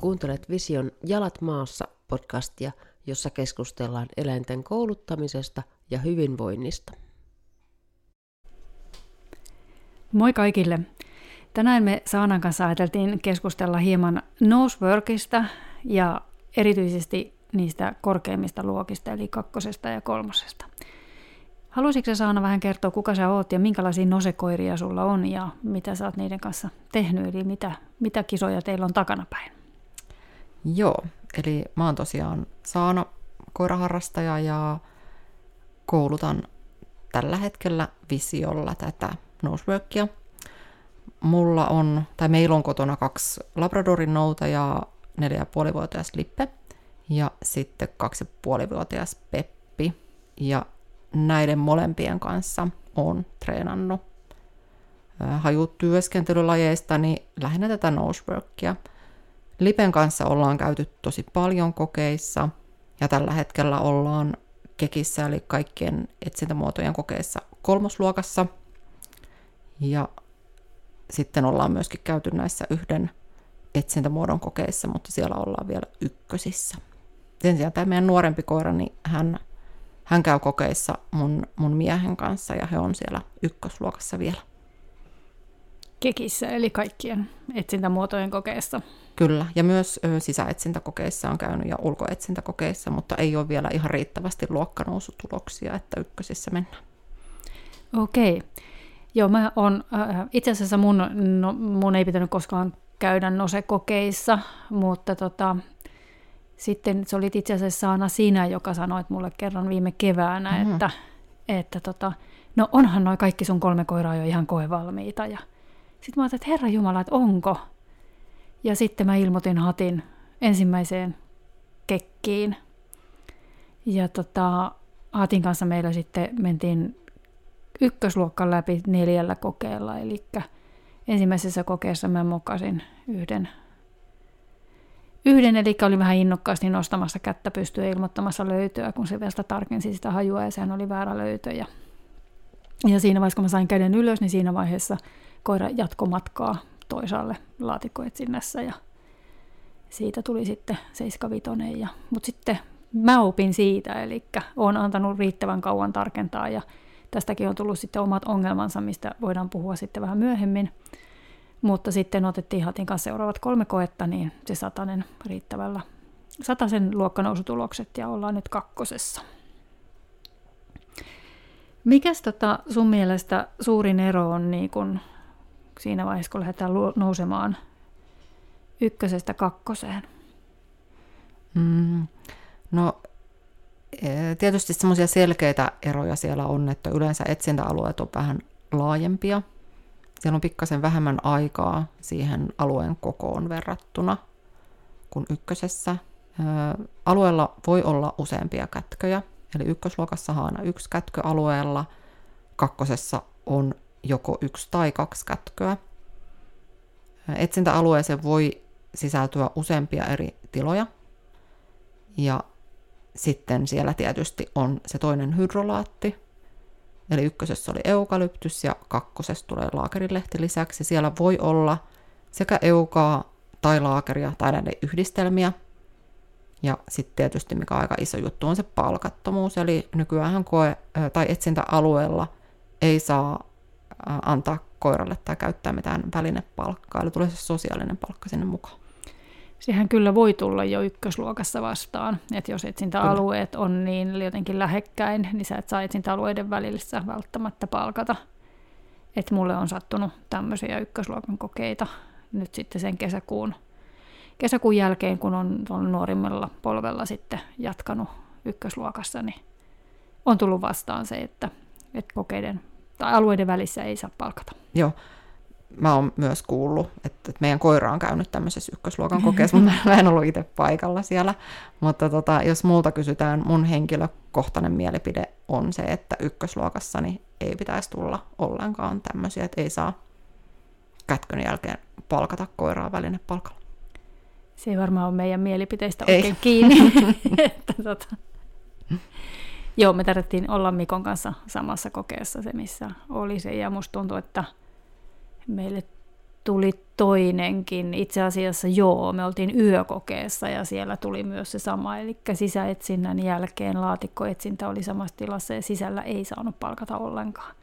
Kuuntelet Vision Jalat maassa podcastia, jossa keskustellaan eläinten kouluttamisesta ja hyvinvoinnista. Moi kaikille! Tänään me Saanan kanssa ajateltiin keskustella hieman noseworkista ja erityisesti niistä korkeimmista luokista, eli kakkosesta ja kolmosesta. Haluaisitko Saana vähän kertoa, kuka sä oot ja minkälaisia nosekoiria sulla on ja mitä sä oot niiden kanssa tehnyt, eli mitä, mitä kisoja teillä on takanapäin? Joo, eli mä oon tosiaan Saana, koiraharrastaja ja koulutan tällä hetkellä visiolla tätä noseworkia. Mulla on, tai meillä on kotona kaksi Labradorin nouta ja neljä ja puolivuotias Lippe ja sitten kaksi ja puolivuotias Peppi. Ja näiden molempien kanssa on treenannut hajutyöskentelylajeista, niin lähinnä tätä noseworkia – Lipen kanssa ollaan käyty tosi paljon kokeissa ja tällä hetkellä ollaan kekissä eli kaikkien etsintämuotojen kokeissa kolmosluokassa. Ja sitten ollaan myöskin käyty näissä yhden etsintämuodon kokeissa, mutta siellä ollaan vielä ykkösissä. Sen sijaan tämä meidän nuorempi koira, niin hän, hän käy kokeissa mun, mun miehen kanssa ja he on siellä ykkösluokassa vielä. Kekissä, eli kaikkien etsintämuotojen kokeessa. Kyllä, ja myös sisäetsintäkokeissa on käynyt ja ulkoetsintäkokeissa, mutta ei ole vielä ihan riittävästi luokkanousutuloksia, että ykkösissä mennään. Okei. Joo, mä on, äh, itse asiassa mun, no, mun ei pitänyt koskaan käydä nosekokeissa, mutta tota, sitten se oli itse asiassa Anna sinä, joka sanoi mulle kerran viime keväänä, mm-hmm. että, että tota, no onhan noin kaikki sun kolme koiraa jo ihan koevalmiita. Ja sitten mä ajattelin, että herra Jumala, että onko? Ja sitten mä ilmoitin hatin ensimmäiseen kekkiin. Ja tota, hatin kanssa meillä sitten mentiin ykkösluokkan läpi neljällä kokeella. Eli ensimmäisessä kokeessa mä mokasin yhden, yhden eli oli vähän innokkaasti nostamassa kättä pystyä ilmoittamassa löytöä, kun se vielä tarkensi sitä hajua ja sehän oli väärä löytö. Ja, ja siinä vaiheessa, kun mä sain käden ylös, niin siinä vaiheessa koira jatkomatkaa toisaalle laatikkoetsinnässä ja siitä tuli sitten 75. Ja, mutta sitten mä opin siitä, eli olen antanut riittävän kauan tarkentaa ja tästäkin on tullut sitten omat ongelmansa, mistä voidaan puhua sitten vähän myöhemmin. Mutta sitten otettiin Hatin kanssa seuraavat kolme koetta, niin se satanen riittävällä, sataisen luokkanousutulokset ja ollaan nyt kakkosessa. Mikäs tota sun mielestä suurin ero on niin kun siinä vaiheessa, kun lähdetään nousemaan ykkösestä kakkoseen? Mm, no e, tietysti semmoisia selkeitä eroja siellä on, että yleensä etsintäalueet on vähän laajempia. Siellä on pikkasen vähemmän aikaa siihen alueen kokoon verrattuna kuin ykkösessä. Alueella voi olla useampia kätköjä, eli ykkösluokassa on aina yksi kätkö alueella, kakkosessa on joko yksi tai kaksi kätköä. Etsintäalueeseen voi sisältyä useampia eri tiloja. Ja sitten siellä tietysti on se toinen hydrolaatti. Eli ykkösessä oli eukalyptys ja kakkosessa tulee laakerilehti lisäksi. Siellä voi olla sekä eukaa tai laakeria tai näiden yhdistelmiä. Ja sitten tietysti mikä on aika iso juttu on se palkattomuus, eli nykyään koe- tai etsintäalueella ei saa antaa koiralle tai käyttää mitään välinepalkkaa, eli tulee se sosiaalinen palkka sinne mukaan. Sehän kyllä voi tulla jo ykkösluokassa vastaan, että jos etsintäalueet on niin jotenkin lähekkäin, niin sä et saa etsintäalueiden välillä välttämättä palkata. Että mulle on sattunut tämmöisiä ykkösluokan kokeita nyt sitten sen kesäkuun, kesäkuun jälkeen, kun on, on nuorimmilla polvella sitten jatkanut ykkösluokassa, niin on tullut vastaan se, että, että kokeiden tai alueiden välissä ei saa palkata. Joo, mä oon myös kuullut, että, meidän koira on käynyt tämmöisessä ykkösluokan kokeessa, mutta mä en ollut itse paikalla siellä. Mutta tota, jos multa kysytään, mun henkilökohtainen mielipide on se, että ykkösluokassa niin ei pitäisi tulla ollenkaan tämmöisiä, että ei saa kätkön jälkeen palkata koiraa välinepalkalla. Se ei varmaan ole meidän mielipiteistä oikein ei. kiinni. että, tota. Joo, me tarvittiin olla Mikon kanssa samassa kokeessa se, missä oli se. Ja musta tuntuu, että meille tuli toinenkin. Itse asiassa joo, me oltiin yökokeessa ja siellä tuli myös se sama. Eli sisäetsinnän jälkeen laatikkoetsintä oli samassa tilassa ja sisällä ei saanut palkata ollenkaan.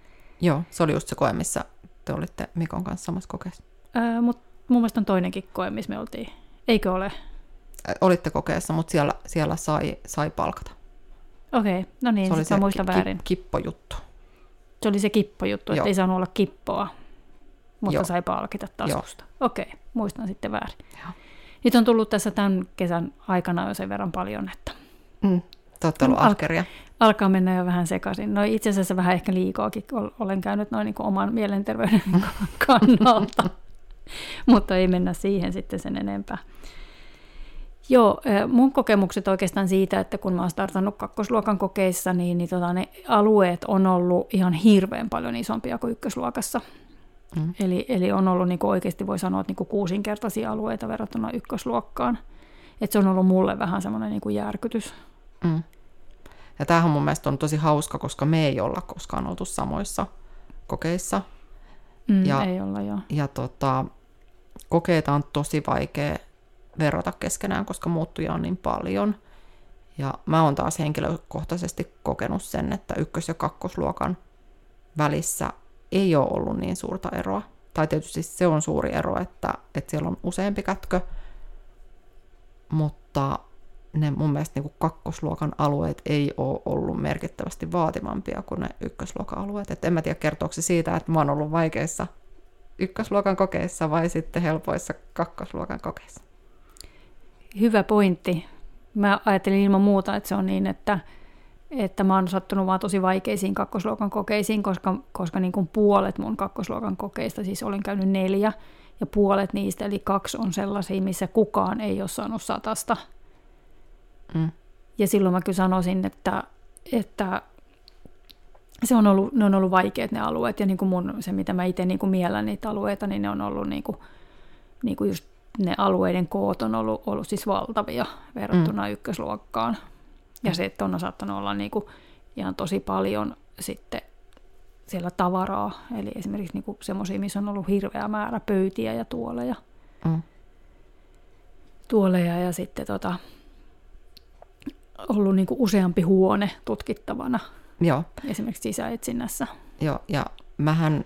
Joo, se oli just se koe, missä te olitte Mikon kanssa samassa kokeessa. Ää, mut mun mielestä on toinenkin koe, missä me oltiin. Eikö ole? Olitte kokeessa, mutta siellä, siellä sai, sai palkata. Okei, no niin, se oli sit mä muistan ki- väärin. kippojuttu. Se oli se kippojuttu, että ei saanut olla kippoa, mutta Joo. sai palkita taskusta. Okei, muistan sitten väärin. Joo. Nyt on tullut tässä tämän kesän aikana jo sen verran paljon, että Mm. Te olette ollut Al- alkaa mennä jo vähän sekaisin. No itse asiassa vähän ehkä liikoakin ol- olen käynyt noin niin oman mielenterveyden kannalta, mutta ei mennä siihen sitten sen enempää. Joo, mun kokemukset oikeastaan siitä, että kun mä oon startannut kakkosluokan kokeissa, niin, niin tota, ne alueet on ollut ihan hirveän paljon isompia kuin ykkösluokassa. Mm. Eli, eli on ollut niin oikeasti voi sanoa, että niin kuin kuusinkertaisia alueita verrattuna ykkösluokkaan. Et se on ollut mulle vähän semmoinen niin järkytys. Mm. Ja tämähän mun mielestä on tosi hauska, koska me ei olla koskaan oltu samoissa kokeissa. Mm, Ja- ei olla joo. Ja tota, kokeita on tosi vaikea verrata keskenään, koska muuttuja on niin paljon. Ja mä oon taas henkilökohtaisesti kokenut sen, että ykkös- ja kakkosluokan välissä ei ole ollut niin suurta eroa. Tai tietysti se on suuri ero, että, että siellä on useampi kätkö, mutta ne mun mielestä niin kakkosluokan alueet ei ole ollut merkittävästi vaativampia kuin ne ykkösluokan alueet. Et en mä tiedä, kertooko se siitä, että mä oon ollut vaikeissa ykkösluokan kokeissa vai sitten helpoissa kakkosluokan kokeissa. Hyvä pointti. Mä ajattelin ilman muuta, että se on niin, että, että mä oon sattunut vaan tosi vaikeisiin kakkosluokan kokeisiin, koska, koska niin kuin puolet mun kakkosluokan kokeista, siis olen käynyt neljä, ja puolet niistä, eli kaksi on sellaisia, missä kukaan ei ole saanut satasta. Mm. Ja silloin mä kyllä sanoisin, että, että se on ollut, ne on ollut vaikeat ne alueet, ja niin kuin mun, se mitä mä itse niin kuin miellän niitä alueita, niin ne on ollut niin kuin, niin kuin just ne alueiden koot on ollut, ollut siis valtavia verrattuna mm. ykkösluokkaan. Ja se, että on saattanut olla niin kuin ihan tosi paljon sitten siellä tavaraa, eli esimerkiksi niin semmoisia, missä on ollut hirveä määrä pöytiä ja tuoleja, Mm. tuoleja ja sitten tota, ollut niin kuin useampi huone tutkittavana Joo, esimerkiksi sisäetsinnässä. joo, ja mähän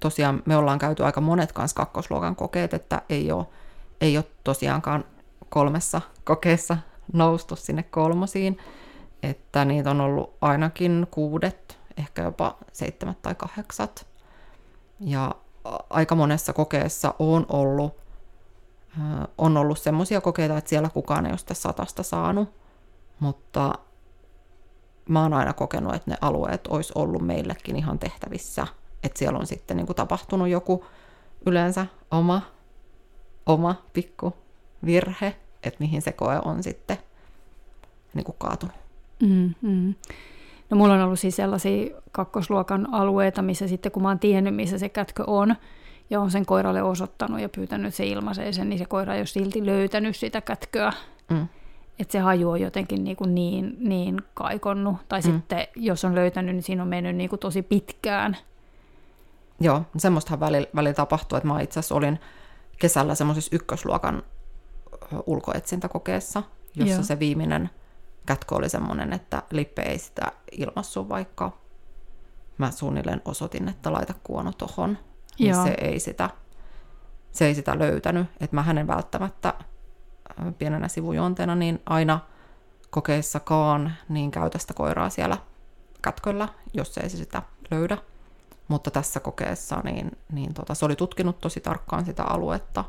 tosiaan, me ollaan käyty aika monet kanssa kakkosluokan kokeet, että ei ole, ei ole tosiaankaan kolmessa kokeessa noustu sinne kolmosiin, että niitä on ollut ainakin kuudet, ehkä jopa seitsemät tai kahdeksat. Ja aika monessa kokeessa on ollut, on ollut semmoisia kokeita, että siellä kukaan ei ole sitä satasta saanut, mutta mä oon aina kokenut, että ne alueet olisi ollut meillekin ihan tehtävissä. Että siellä on sitten niin kuin tapahtunut joku yleensä oma, oma pikku virhe, että mihin se koe on sitten niin kuin kaatunut. Mm, mm. No mulla on ollut siis sellaisia kakkosluokan alueita, missä sitten kun mä oon tiennyt, missä se kätkö on, ja on sen koiralle osoittanut ja pyytänyt, se ilmaisee sen, niin se koira ei ole silti löytänyt sitä kätköä. Mm. Että se haju on jotenkin niin, kuin niin, niin kaikonnut. Tai mm. sitten, jos on löytänyt, niin siinä on mennyt niin kuin tosi pitkään. Joo, semmoistahan välillä, välillä tapahtuu, että mä itse asiassa olin kesällä semmoisessa ykkösluokan ulkoetsintäkokeessa, jossa Joo. se viimeinen kätkö oli semmoinen, että Lippe ei sitä ilmassut, vaikka mä suunnilleen osoitin, että laita kuono tohon. Niin Joo. se ei sitä, se ei sitä löytänyt. Että mä hänen välttämättä pienenä sivujuonteena niin aina kokeissakaan niin käytä sitä koiraa siellä kätköllä, jos ei se sitä löydä. Mutta tässä kokeessa niin, niin tota, se oli tutkinut tosi tarkkaan sitä aluetta,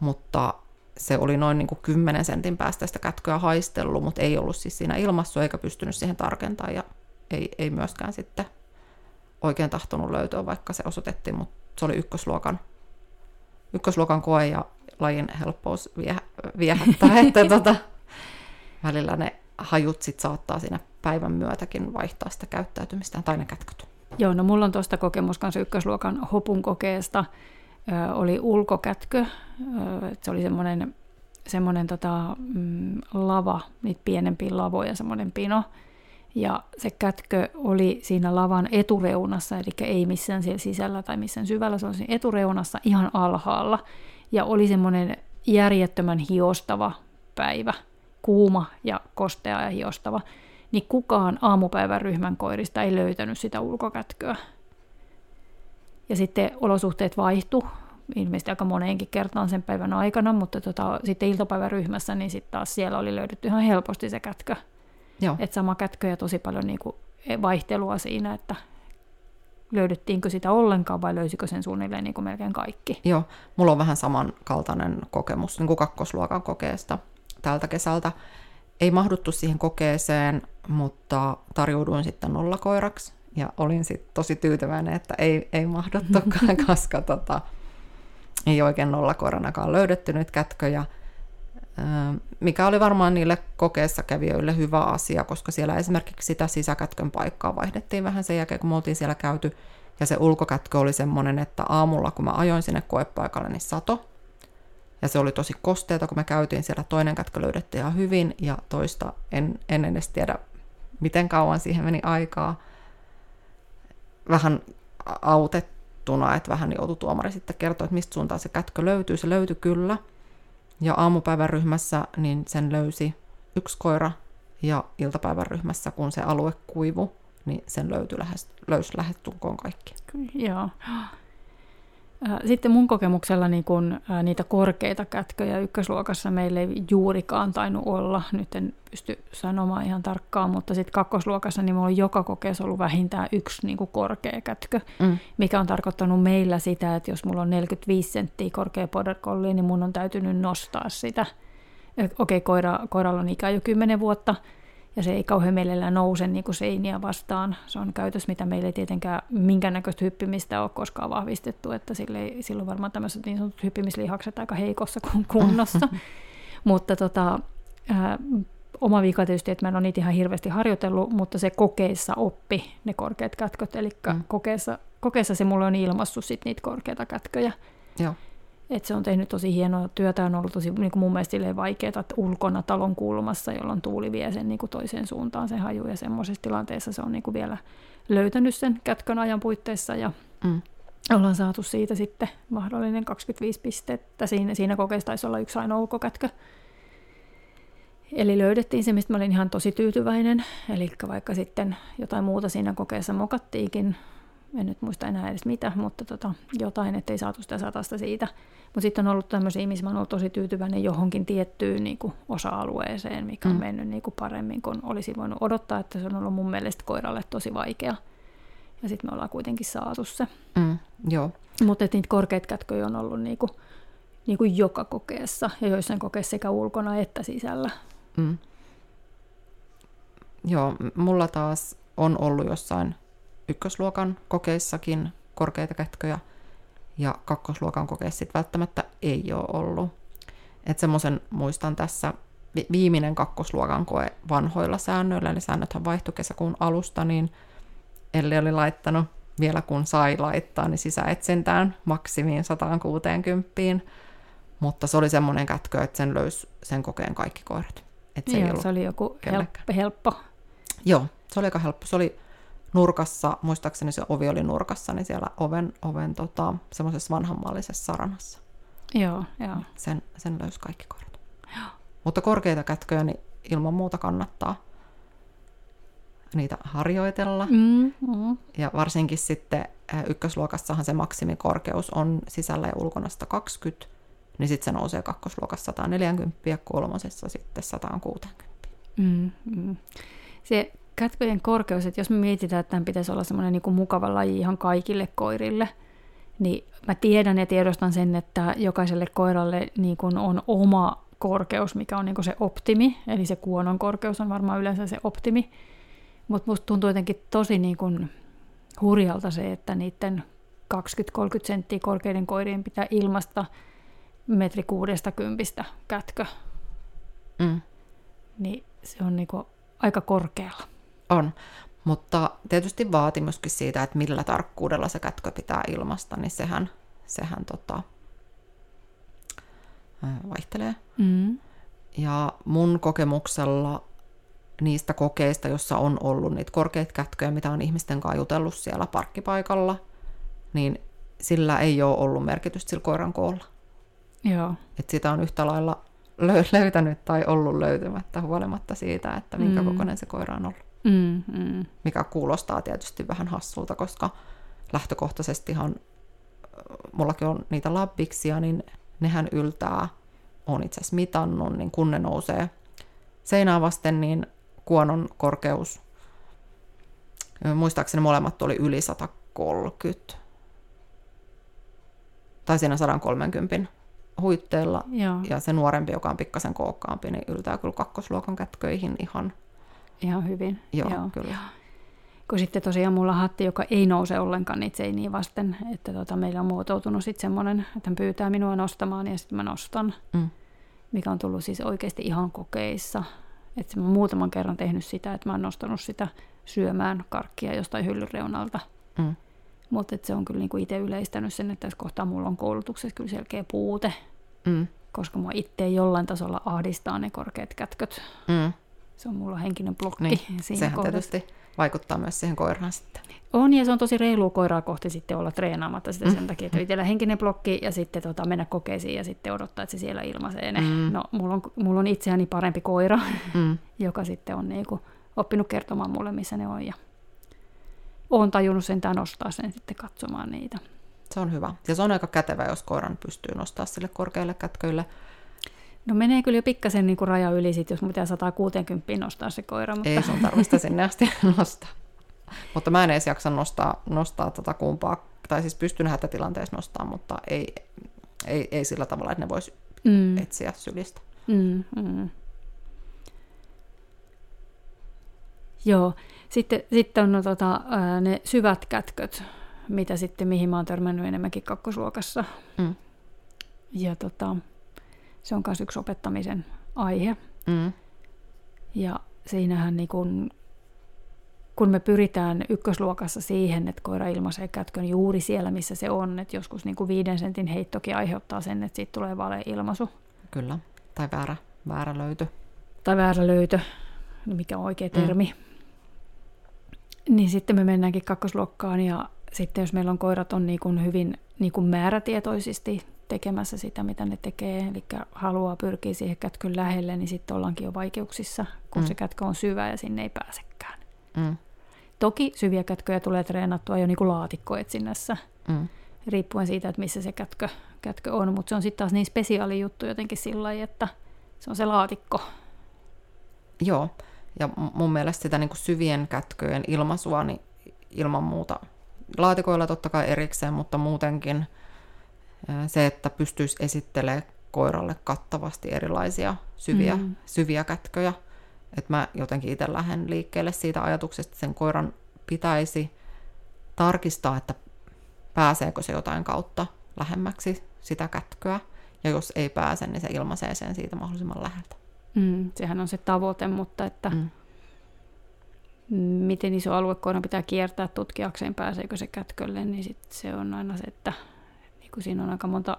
mutta se oli noin niin kuin 10 sentin päästä sitä kätköä haistellut, mutta ei ollut siis siinä ilmassu eikä pystynyt siihen tarkentamaan ja ei, ei myöskään sitten oikein tahtonut löytöä, vaikka se osoitettiin, mutta se oli ykkösluokan, ykkösluokan koe ja lajin helppous vie, viehättää, että tota, välillä ne hajut sit saattaa siinä päivän myötäkin vaihtaa sitä käyttäytymistään tai ne kätköt. Joo, no mulla on tuosta kokemus kanssa ykkösluokan hopun kokeesta. Ö, oli ulkokätkö, ö, se oli semmoinen semmoinen tota, mm, lava, niitä pienempiä lavoja, semmoinen pino. Ja se kätkö oli siinä lavan etureunassa, eli ei missään siellä sisällä tai missään syvällä, se oli siinä etureunassa ihan alhaalla. Ja oli semmoinen järjettömän hiostava päivä, kuuma ja kostea ja hiostava. Niin kukaan aamupäivän ryhmän koirista ei löytänyt sitä ulkokätköä. Ja sitten olosuhteet vaihtu, ilmeisesti aika moneenkin kertaan sen päivän aikana, mutta tota, sitten iltapäiväryhmässä, niin sitten taas siellä oli löydetty ihan helposti se kätkö. Joo. Et sama kätkö ja tosi paljon niinku vaihtelua siinä, että löydettiinkö sitä ollenkaan vai löysikö sen suunnilleen niin kuin melkein kaikki. Joo, mulla on vähän samankaltainen kokemus niin kuin kakkosluokan kokeesta tältä kesältä. Ei mahduttu siihen kokeeseen, mutta tarjouduin sitten nollakoiraksi. Ja olin sitten tosi tyytyväinen, että ei, ei mahduttukaan, koska tota, ei oikein nollakoiranakaan löydetty nyt kätköjä, mikä oli varmaan niille kokeessa kävijöille hyvä asia, koska siellä esimerkiksi sitä sisäkätkön paikkaa vaihdettiin vähän sen jälkeen, kun me oltiin siellä käyty, ja se ulkokätkö oli semmoinen, että aamulla kun mä ajoin sinne koepaikalle, niin sato, ja se oli tosi kosteeta, kun me käytiin siellä. Toinen kätkö löydettiin ihan hyvin, ja toista en, en edes tiedä, miten kauan siihen meni aikaa. Vähän autettuna, että vähän joutui tuomari sitten kertoa, että mistä suuntaan se kätkö löytyy. Se löytyi kyllä, ja aamupäivän ryhmässä niin sen löysi yksi koira ja iltapäivän ryhmässä, kun se alue kuivu, niin sen löytyi lähes, löysi lähestulkoon kaikki. Joo. Sitten mun kokemuksella niin kun, ää, niitä korkeita kätköjä ykkösluokassa meillä ei juurikaan tainnut olla. Nyt en pysty sanomaan ihan tarkkaan, mutta sitten kakkosluokassa niin mulla on joka kokeessa ollut vähintään yksi niin korkea kätkö, mm. mikä on tarkoittanut meillä sitä, että jos mulla on 45 senttiä korkea border collie, niin mun on täytynyt nostaa sitä. Okei, okay, koira, koiralla on ikä jo 10 vuotta, ja se ei kauhean mielellään nouse niin kuin seiniä vastaan. Se on käytös, mitä meillä ei tietenkään minkäännäköistä hyppimistä ole koskaan vahvistettu, että sille ei, silloin varmaan tämmöiset niin sanotut hyppimislihakset aika heikossa kunnossa. mutta tota, ää, oma vika tietysti, että mä en ole niitä ihan hirveästi harjoitellut, mutta se kokeissa oppi ne korkeat kätköt, eli mm. kokeessa, kokeessa se mulle on ilmassut sit niitä korkeita kätköjä. Joo. Et se on tehnyt tosi hienoa työtä, on ollut tosi niin kuin mun mielestä vaikeaa, että ulkona talon kulmassa, jolloin tuuli vie sen niin kuin toiseen suuntaan se haju, ja semmoisessa tilanteessa se on niin kuin vielä löytänyt sen kätkön ajan puitteissa, ja mm. ollaan saatu siitä sitten mahdollinen 25 pistettä. Siinä, siinä kokeessa taisi olla yksi ainoa ulkokätkö. Eli löydettiin se, mistä mä olin ihan tosi tyytyväinen. Eli vaikka sitten jotain muuta siinä kokeessa mokattiinkin, en nyt muista enää edes mitä, mutta tota, jotain, ettei saatu sitä satasta siitä. Mutta sitten on ollut tämmöisiä ihmisiä, mä olen ollut tosi tyytyväinen johonkin tiettyyn niin kuin, osa-alueeseen, mikä on mm. mennyt niin kuin, paremmin kuin olisi voinut odottaa, että se on ollut mun mielestä koiralle tosi vaikea. Ja sitten me ollaan kuitenkin saatu se. Mm, joo. Mutta niitä korkeita kätköjä on ollut niin kuin, niin kuin joka kokeessa, ja joissain kokeessa sekä ulkona että sisällä. Mm. Joo, mulla taas on ollut jossain ykkösluokan kokeissakin korkeita kätköjä, ja kakkosluokan kokeissa sitten välttämättä ei ole ollut. Että semmoisen muistan tässä viimeinen kakkosluokan koe vanhoilla säännöillä, eli säännöthän vaihtui kesäkuun alusta, niin Elli oli laittanut vielä kun sai laittaa, niin sisäetsintään maksimiin 160, mutta se oli semmoinen kätkö, että sen löysi sen kokeen kaikki koirat. Et se, Joo, se oli joku helppo, helppo. Joo, se oli aika helppo. Se oli nurkassa, muistaakseni se ovi oli nurkassa, niin siellä oven, oven tota, semmoisessa vanhanmallisessa saranassa. Joo, joo. Sen, sen löysi kaikki koirat. Joo. Mutta korkeita kätköjä niin ilman muuta kannattaa niitä harjoitella. Mm, mm. Ja varsinkin sitten ykkösluokassahan se maksimikorkeus on sisällä ja ulkona 120, niin sitten se nousee kakkosluokassa 140 ja kolmosessa sitten 160. Mm, mm. Se kätköjen korkeus, että jos me mietitään, että tämän pitäisi olla semmoinen niin mukava laji ihan kaikille koirille, niin mä tiedän ja tiedostan sen, että jokaiselle koiralle niin kuin on oma korkeus, mikä on niin kuin se optimi, eli se kuonon korkeus on varmaan yleensä se optimi, mutta musta tuntuu jotenkin tosi niin kuin hurjalta se, että niiden 20-30 senttiä korkeiden koirien pitää ilmasta metri kuudesta kympistä kätkö. Mm. Niin se on niinku aika korkealla. On, mutta tietysti vaatimuskin siitä, että millä tarkkuudella se kätkö pitää ilmasta, niin sehän, sehän tota, vaihtelee. Mm. Ja mun kokemuksella niistä kokeista, jossa on ollut niitä korkeita kätköjä, mitä on ihmisten kanssa jutellut siellä parkkipaikalla, niin sillä ei ole ollut merkitystä sillä koiran koolla. Joo. Et sitä on yhtä lailla lö- löytänyt tai ollut löytymättä huolimatta siitä, että minkä Mm. kokoinen se koira on ollut. Mm, mm. Mikä kuulostaa tietysti vähän hassulta, koska lähtökohtaisestihan äh, mullakin on niitä labbiksia, niin nehän yltää, on itse asiassa mitannut, niin kun ne nousee seinää vasten, niin kuonon korkeus, muistaakseni molemmat oli yli 130, tai siinä 130 huitteella, Joo, ja se nuorempi, joka on pikkasen kookkaampi, niin yltää kyllä kakkosluokan kätköihin ihan, ihan hyvin. joo, joo. kyllä. Kun sitten tosiaan mulla hatti, joka ei nouse ollenkaan niitä seiniä vasten, että tota, meillä on muotoutunut sitten semmoinen, että hän pyytää minua nostamaan ja sitten mä nostan, Mm. mikä on tullut siis oikeasti ihan kokeissa. Että mä muutaman kerran tehnyt sitä, että mä oon nostanut sitä syömään karkkia jostain hyllyn reunalta. Mm. Mutta se on kyllä niinku itse yleistänyt sen, että tässä kohtaa mulla on koulutuksessa kyllä selkeä puute, Mm. koska mua itse jollain tasolla ahdistaa ne korkeat kätköt. Mm. Se on mulla henkinen blokki Niin, siinä Sehän kohdassa. tietysti vaikuttaa myös siihen koiraan sitten. On, ja se on tosi reilu koiraa kohti sitten olla treenaamatta sitä Mm. sen takia, että itsellä henkinen blokki ja sitten tota, mennä kokeisiin ja sitten odottaa, että se siellä ilmaisee ne. Mm. No, mulla on, mulla on itseäni parempi koira, Mm. joka sitten on niinku oppinut kertomaan mulle, missä ne on. Ja olen tajunnut sentään nostaa sen sitten katsomaan niitä. Se on hyvä. Ja se on aika kätevä, jos koiran pystyy nostaa sille korkealle kätköille. No menee kyllä jo pikkasen niinku raja yli, sit, jos mun pitää 160 nostaa se koira, mutta Ei sun tarvista sinne asti nostaa. Mutta mä en edes jaksa nostaa, nostaa tota kumpaa, tai siis pystyn hätätilanteessa nostaa, mutta ei, ei, ei sillä tavalla, että ne vois mm, etsiä sylistä. mm, mm. Joo, sitten, sitten on no, tota, ne syvät kätköt, mitä sitten, mihin mä oon törmännyt enemmänkin kakkosluokassa. Mm. Ja tota, se on myös yksi opettamisen aihe. Mm. Ja siinähän niin kun, kun me pyritään ykkösluokassa siihen, että koira ilmaisee kätkön juuri siellä, missä se on, että joskus niin viiden sentin heittokin aiheuttaa sen, että siitä tulee valeilmaisu Kyllä. Tai väärä, väärä löytö. tai väärä löytö, no mikä on oikea termi. Mm. Niin sitten me mennäänkin kakkosluokkaan ja sitten jos meillä on koirat on niin kuin hyvin niin kuin määrätietoisesti tekemässä sitä, mitä ne tekee, eli haluaa pyrkiä siihen kätkön lähelle, niin sitten ollaankin jo vaikeuksissa, kun Mm. se kätkö on syvä ja sinne ei pääsekään. Mm. Toki syviä kätköjä tulee treenattua jo niin kuin laatikkoetsinnässä, Mm. riippuen siitä, että missä se kätkö, kätkö on, mutta se on sitten taas niin spesiaali juttu jotenkin sillä lailla, että se on se laatikko. Joo, ja mun mielestä sitä niin kuin syvien kätköjen ilmaisua, niin ilman muuta laatikoilla totta kai erikseen, mutta muutenkin se, että pystyisi esittelemään koiralle kattavasti erilaisia syviä, mm. Syviä kätköjä. Että mä jotenkin itse lähden liikkeelle siitä ajatuksesta, että sen koiran pitäisi tarkistaa, että pääseekö se jotain kautta lähemmäksi sitä kätköä. Ja jos ei pääse, niin se ilmaisee sen siitä mahdollisimman läheltä. Mm, sehän on se tavoite, mutta että Mm. miten iso alue koiran pitää kiertää tutkiakseen, pääseekö se kätkölle, niin sit se on aina se, että kun siinä on aika monta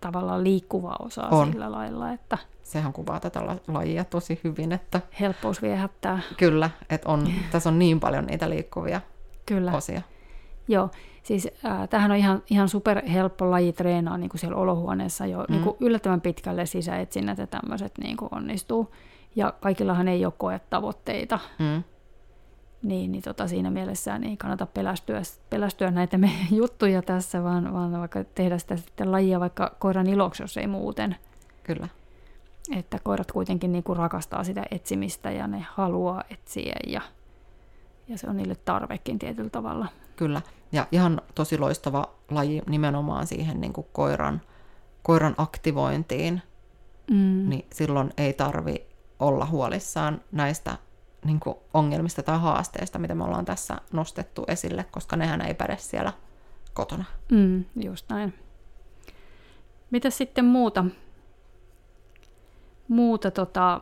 tavallaan liikkuvaa osaa On. sillä lailla, että sehän kuvaa tätä la- lajia tosi hyvin, että helppous viehättää. kyllä, että on, tässä on niin paljon niitä liikkuvia Kyllä. osia. Joo, siis äh, tämähän on ihan, ihan super helppo laji treenaa niin kuin siellä olohuoneessa jo mm. niin kuin yllättävän pitkälle sisäetsinnät ja tämmöiset niin kuin onnistuu. Ja kaikillahan ei ole koetavoitteita, Mm. Niin, niin tota, siinä mielessä ei kannata pelästyä, pelästyä näitä meidän juttuja tässä, vaan, vaan vaikka tehdä sitä sitten lajia vaikka koiran iloksi, jos ei muuten. Kyllä, Että koirat kuitenkin niin kuin rakastaa sitä etsimistä ja ne haluaa etsiä ja, ja se on niille tarvekin tietyllä tavalla. kyllä. Ja ihan tosi loistava laji nimenomaan siihen niin kuin koiran, koiran aktivointiin, Mm. niin silloin ei tarvi olla huolissaan näistä niin kuin ongelmista tai haasteista, mitä me ollaan tässä nostettu esille, koska nehän ei päde siellä kotona. Mm, just näin. Mitä sitten muuta? Muuta tota,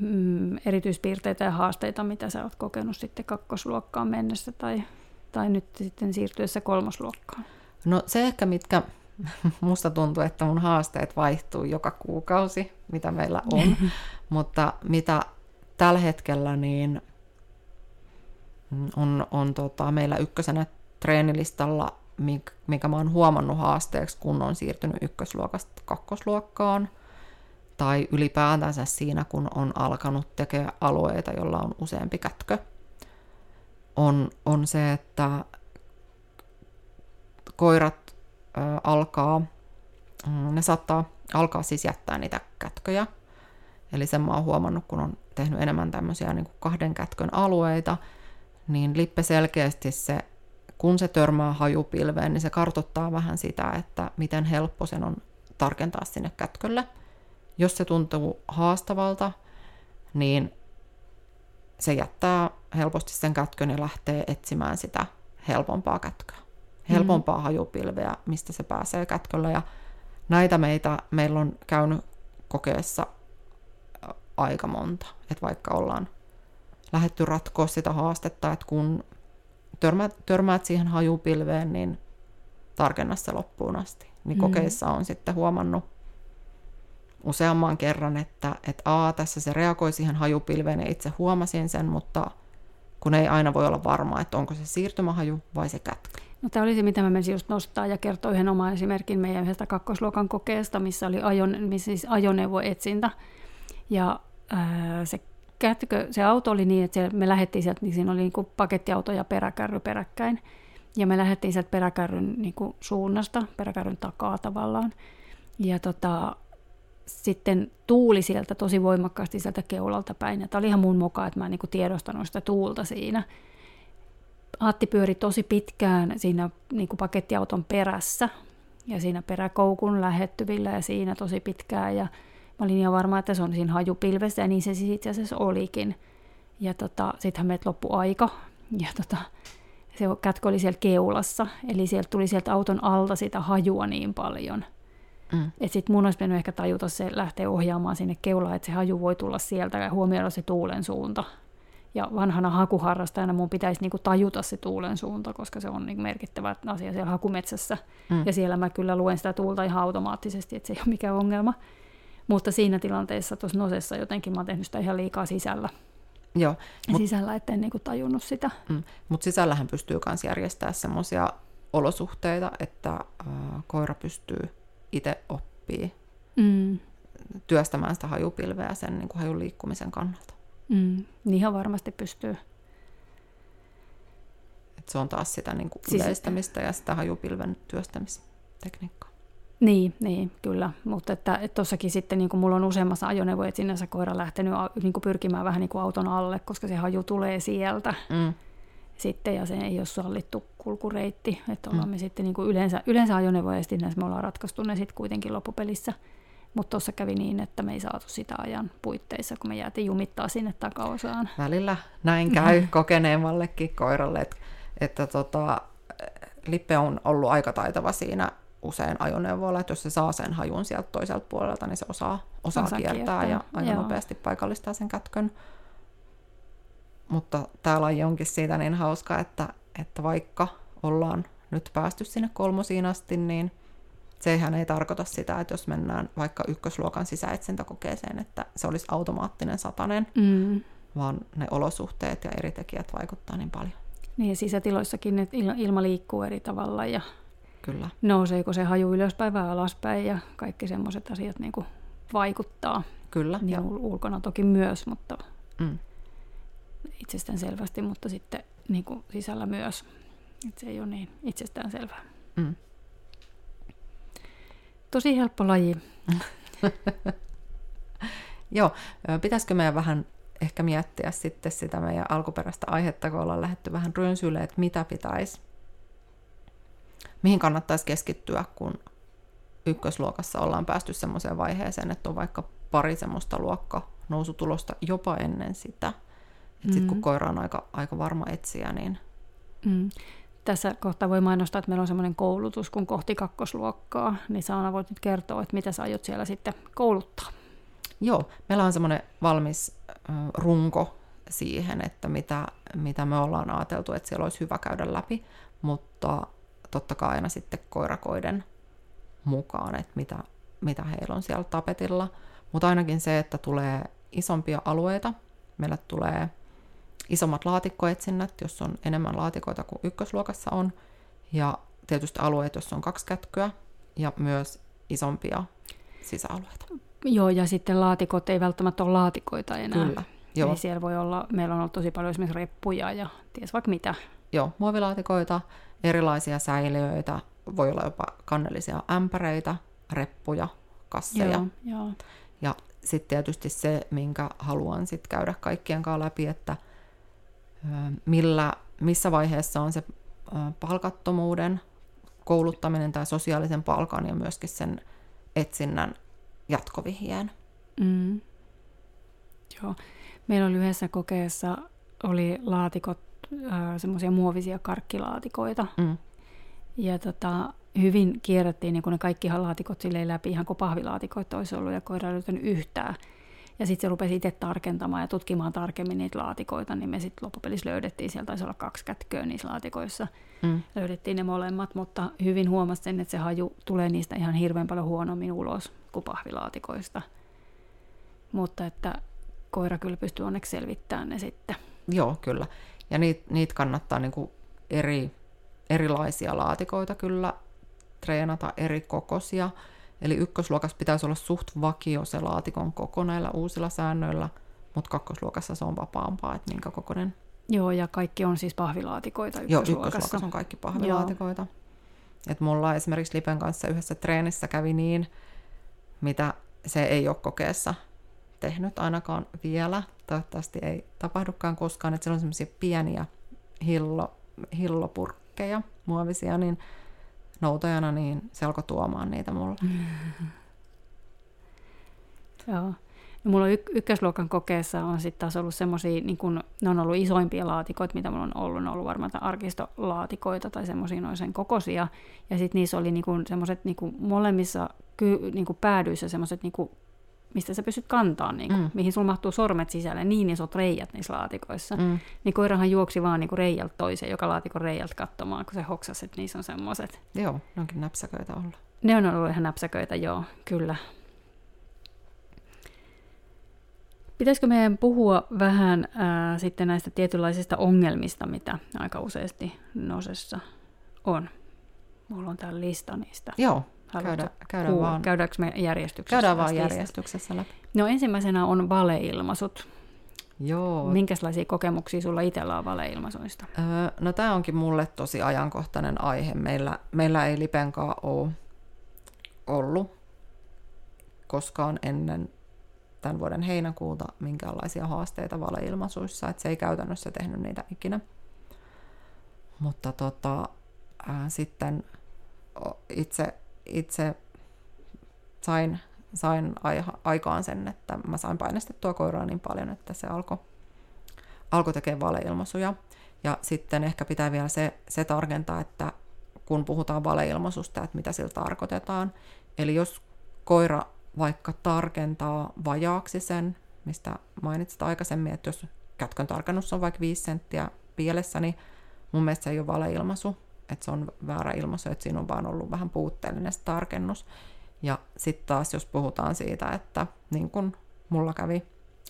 mm, erityispiirteitä ja haasteita, mitä sä oot kokenut sitten kakkosluokkaan mennessä tai, tai nyt sitten siirtyessä kolmosluokkaan? No se ehkä, mitkä musta tuntuu, että mun haasteet vaihtuu joka kuukausi, mitä meillä on, mutta mitä tällä hetkellä niin on, on tota, meillä ykkösenä treenilistalla, mikä mä oon huomannut haasteeksi, kun on siirtynyt ykkösluokasta kakkosluokkaan, tai ylipäätänsä siinä, kun on alkanut tekemään alueita, jolla on useampi kätkö, on, on se, että koirat ö, alkaa, mm, ne saattaa alkaa siis jättää niitä kätköjä. Eli sen mä oon huomannut, kun on tehnyt enemmän tämmöisiä niin kuin kahden kätkön alueita, niin lippe selkeästi se, kun se törmää hajupilveen, niin se kartottaa vähän sitä, että miten helppo sen on tarkentaa sinne kätkölle. Jos se tuntuu haastavalta, niin se jättää helposti sen kätkön ja lähtee etsimään sitä helpompaa kätköä. Helpompaa mm. hajupilveä, mistä se pääsee kätköllä. Ja näitä meitä, meillä on käynyt kokeessa aika monta. Että vaikka ollaan lähetty ratkoa sitä haastetta, että kun törmäät, törmäät siihen hajupilveen, niin tarkenna se loppuun asti. Niin mm. kokeissa on sitten huomannut useamman kerran, että, että a, tässä se reagoi siihen hajupilveen ja itse huomasin sen, mutta kun ei aina voi olla varma, että onko se siirtymähaju vai se kätkä. No, tämä oli se, mitä mä menisin just nostaa ja kertoa yhden oman esimerkin meidän yhdestä kakkosluokan kokeesta, missä oli ajon, missä siis ajoneuvoetsintä. Ja se kätkö, se auto oli niin, että me lähdettiin sieltä, niin siinä oli niin kuin pakettiauto ja peräkärry peräkkäin. Ja me lähdettiin sieltä peräkärryn niin kuin suunnasta, peräkärryn takaa tavallaan. Ja tota, sitten tuuli sieltä tosi voimakkaasti sieltä keulalta päin. Ja tämä oli ihan mun moka, että mä en niin kuin tiedostanut sitä tuulta siinä. Aatti pyöri tosi pitkään siinä niin kuin pakettiauton perässä ja siinä peräkoukun lähettyvillä ja siinä tosi pitkään. Ja Mä olin ihan varma, että se on siinä hajupilvessä ja niin se siis itse asiassa olikin. Ja tota, sittenhän meiltä loppui aika ja tota, se kätkö oli siellä keulassa, eli sieltä tuli sieltä auton alta sitä hajua niin paljon. Mm. Että sitten mun olisi pitänyt ehkä tajuta se lähteä ohjaamaan sinne keulaan, että se haju voi tulla sieltä ja huomioida se tuulen suunta. Ja vanhana hakuharrastajana mun pitäisi niinku tajuta se tuulen suunta, koska se on niinku merkittävä asia siellä hakumetsässä. Mm. Ja siellä mä kyllä luen sitä tuulta ihan automaattisesti, että se ei ole mikään ongelma. Mutta siinä tilanteessa tuossa nosessa jotenkin mä oon tehnyt sitä ihan liikaa sisällä. Joo. Mut, sisällä, etten niinku tajunnut sitä. Mm, Mutta sisällähän pystyy myös järjestämään semmoisia olosuhteita, että äh, koira pystyy itse oppii mm. työstämään sitä hajupilveä sen niin kuin hajun liikkumisen kannalta. Mm, niin ihan varmasti pystyy. Et se on taas sitä niin kuin siis... yleistämistä ja sitä hajupilven työstämistekniikkaa. Niin, niin kyllä. Mutta että tuossakin sitten niin kuin mulla on useammassa ajoneuvoetsinnässä koira lähtenyt niin kuin pyrkimään vähän niin kuin auton alle, koska se haju tulee sieltä. Mm. Sitten, ja se ei ole sallittu kulkureitti. Että ollaan mm. me sitten niin kuin yleensä, yleensä ajoneuvoetsinnässä me ollaan ratkaistu ne sitten kuitenkin loppupelissä. Mutta tuossa kävi niin, että me ei saatu sitä ajan puitteissa, kun me jäätiin jumittaa sinne takaosaan. Välillä näin käy kokeneemmallekin koiralle, että, että tota, Lippe on ollut aika taitava siinä usein ajoneuvoilla, että jos se saa sen hajun sieltä toiselta puolelta, niin se osaa, osaa, osaa kiertää, kiertää ja aika Joo. nopeasti paikallistaa sen kätkön. Mutta tämä laji onkin siitä niin hauska, että, että vaikka ollaan nyt päästy sinne kolmosiin asti, niin sehän ei tarkoita sitä, että jos mennään vaikka ykkösluokan sisäetsintäkokeeseen, että se olisi automaattinen satanen, mm. vaan ne olosuhteet ja eri tekijät vaikuttaa niin paljon. Niin ja sisätiloissakin että ilma liikkuu eri tavalla ja Kyllä. nouseeko se haju ylöspäin vai alaspäin ja kaikki semmoiset asiat niin kuin vaikuttaa. Kyllä. Niin ja ulkona toki myös, mutta mm. itsestään selvästi, mutta sitten niin kuin sisällä myös. että se ei ole niin itsestään selvää. Mm. Tosi helppo laji. Joo, pitäisikö meidän vähän ehkä miettiä sitten sitä meidän alkuperäistä aihetta, kun ollaan lähdetty vähän rönsyille, että mitä pitäisi mihin kannattaisi keskittyä, kun ykkösluokassa ollaan päästy semmoiseen vaiheeseen, että on vaikka pari semmoista luokka nousutulosta jopa ennen sitä. Mm. Sitten kun koira on aika, aika varma etsiä, niin... Mm. Tässä kohtaa voi mainostaa, että meillä on semmoinen koulutus kun kohti kakkosluokkaa, niin Saana voit nyt kertoa, että mitä sä aiot siellä sitten kouluttaa. Joo, meillä on semmoinen valmis runko siihen, että mitä, mitä me ollaan ajateltu, että siellä olisi hyvä käydä läpi, mutta totta kai aina sitten koirakoiden mukaan, että mitä, mitä heillä on siellä tapetilla. Mutta ainakin se, että tulee isompia alueita, meille tulee isommat laatikkoetsinnät, jos on enemmän laatikoita kuin ykkösluokassa on, ja tietysti alueet, jos on kaksi kätköä, ja myös isompia sisäalueita. Joo, ja sitten laatikot ei välttämättä ole laatikoita enää. Kyllä. Joo. Eli siellä voi olla, meillä on ollut tosi paljon esimerkiksi reppuja ja ties vaikka mitä. Joo, muovilaatikoita, erilaisia säiliöitä, voi olla jopa kannellisia ämpäreitä, reppuja, kasseja. Joo, joo. Ja sitten tietysti se, minkä haluan sit käydä kaikkien kanssa läpi, että millä, missä vaiheessa on se palkattomuuden kouluttaminen tai sosiaalisen palkan ja myöskin sen etsinnän jatkovihjeen. Mm. Joo. Meillä oli yhdessä kokeessa oli laatikot, äh, semmoisia muovisia karkkilaatikoita. Mm. Ja tota, hyvin kierrättiin niin ne kaikki laatikot silleen läpi, ihan kuin pahvilaatikoita olisi ollut, ja koira ei löytänyt yhtään. Ja sitten se rupesi itse tarkentamaan ja tutkimaan tarkemmin niitä laatikoita, niin me sitten loppupelissä löydettiin, sieltä taisi olla kaksi kätköä niissä laatikoissa. Mm. Löydettiin ne molemmat, mutta hyvin huomasin sen, että se haju tulee niistä ihan hirveän paljon huonommin ulos kuin pahvilaatikoista. Mutta että koira kyllä pystyy onneksi selvittämään ne sitten. Joo, kyllä. Ja niitä niit kannattaa niinku eri, erilaisia laatikoita kyllä treenata eri kokoisia. Eli ykkösluokassa pitäisi olla suht vakio se laatikon koko näillä uusilla säännöillä, mutta kakkosluokassa se on vapaampaa, että minkä kokoinen. Joo, ja kaikki on siis pahvilaatikoita Joo, ykkösluokassa. ykkösluokassa on kaikki pahvilaatikoita. Et mulla esimerkiksi Lipen kanssa yhdessä treenissä kävi niin, mitä se ei ole kokeessa tehnyt ainakaan vielä. Toivottavasti ei tapahdukaan koskaan, että siellä on semmoisia pieniä hillo, hillopurkkeja, muovisia, niin noutajana niin se alkoi tuomaan niitä mulle. Joo. No, mulla on yk- ykkösluokan kokeessa on sitten taas ollut semmoisia, niin kun, ne on ollut isoimpia laatikoita, mitä mulla on ollut. Ne on ollut varmaan arkistolaatikoita tai semmoisia noin sen kokoisia. Ja sitten niissä oli niin semmoiset niin molemmissa ky- niin päädyissä semmoiset, niin mistä sä pystyt kantaa, niin kuin, Mm. mihin sulla mahtuu sormet sisälle, niin isot reijät niissä laatikoissa. Mm. Niin koirahan juoksi vaan niin reijältä toiseen, joka laatikon reijältä katsomaan, kun se hoksasi, että niissä on semmoiset. Joo, ne onkin näpsäköitä olla. Ne on ollut ihan näpsäköitä, joo, kyllä. Pitäisikö meidän puhua vähän ää, sitten näistä tietynlaisista ongelmista, mitä aika useasti nosessa on? Mulla on täällä lista niistä. Joo, käydä, käydään kuulla? vaan, Käydäänkö me järjestyksessä? käydään vaan järjestyksessä läpi. No ensimmäisenä on valeilmaisut. Joo, Minkälaisia kokemuksia sulla itsellä on valeilmaisuista? Öö, no tämä onkin mulle tosi ajankohtainen aihe. Meillä, meillä ei Lipenkaa ole ollut koskaan ennen tämän vuoden heinäkuuta minkäänlaisia haasteita valeilmaisuissa, että se ei käytännössä tehnyt niitä ikinä. Mutta tota, ää, sitten itse, itse sain, sain aikaan sen, että mä sain painestettua koiraa niin paljon, että se alkoi alkoi tekemään valeilmaisuja. Ja sitten ehkä pitää vielä se, se tarkentaa, että kun puhutaan valeilmaisusta, että mitä sillä tarkoitetaan. Eli jos koira vaikka tarkentaa vajaaksi sen, mistä mainitsit aikaisemmin, että jos kätkön tarkennus on vaikka 5 senttiä pielessä, niin mun mielestä se ei ole valeilmaisu, että se on väärä ilmaisu, että siinä on vaan ollut vähän puutteellinen se tarkennus. Ja sitten taas, jos puhutaan siitä, että niin kuin mulla kävi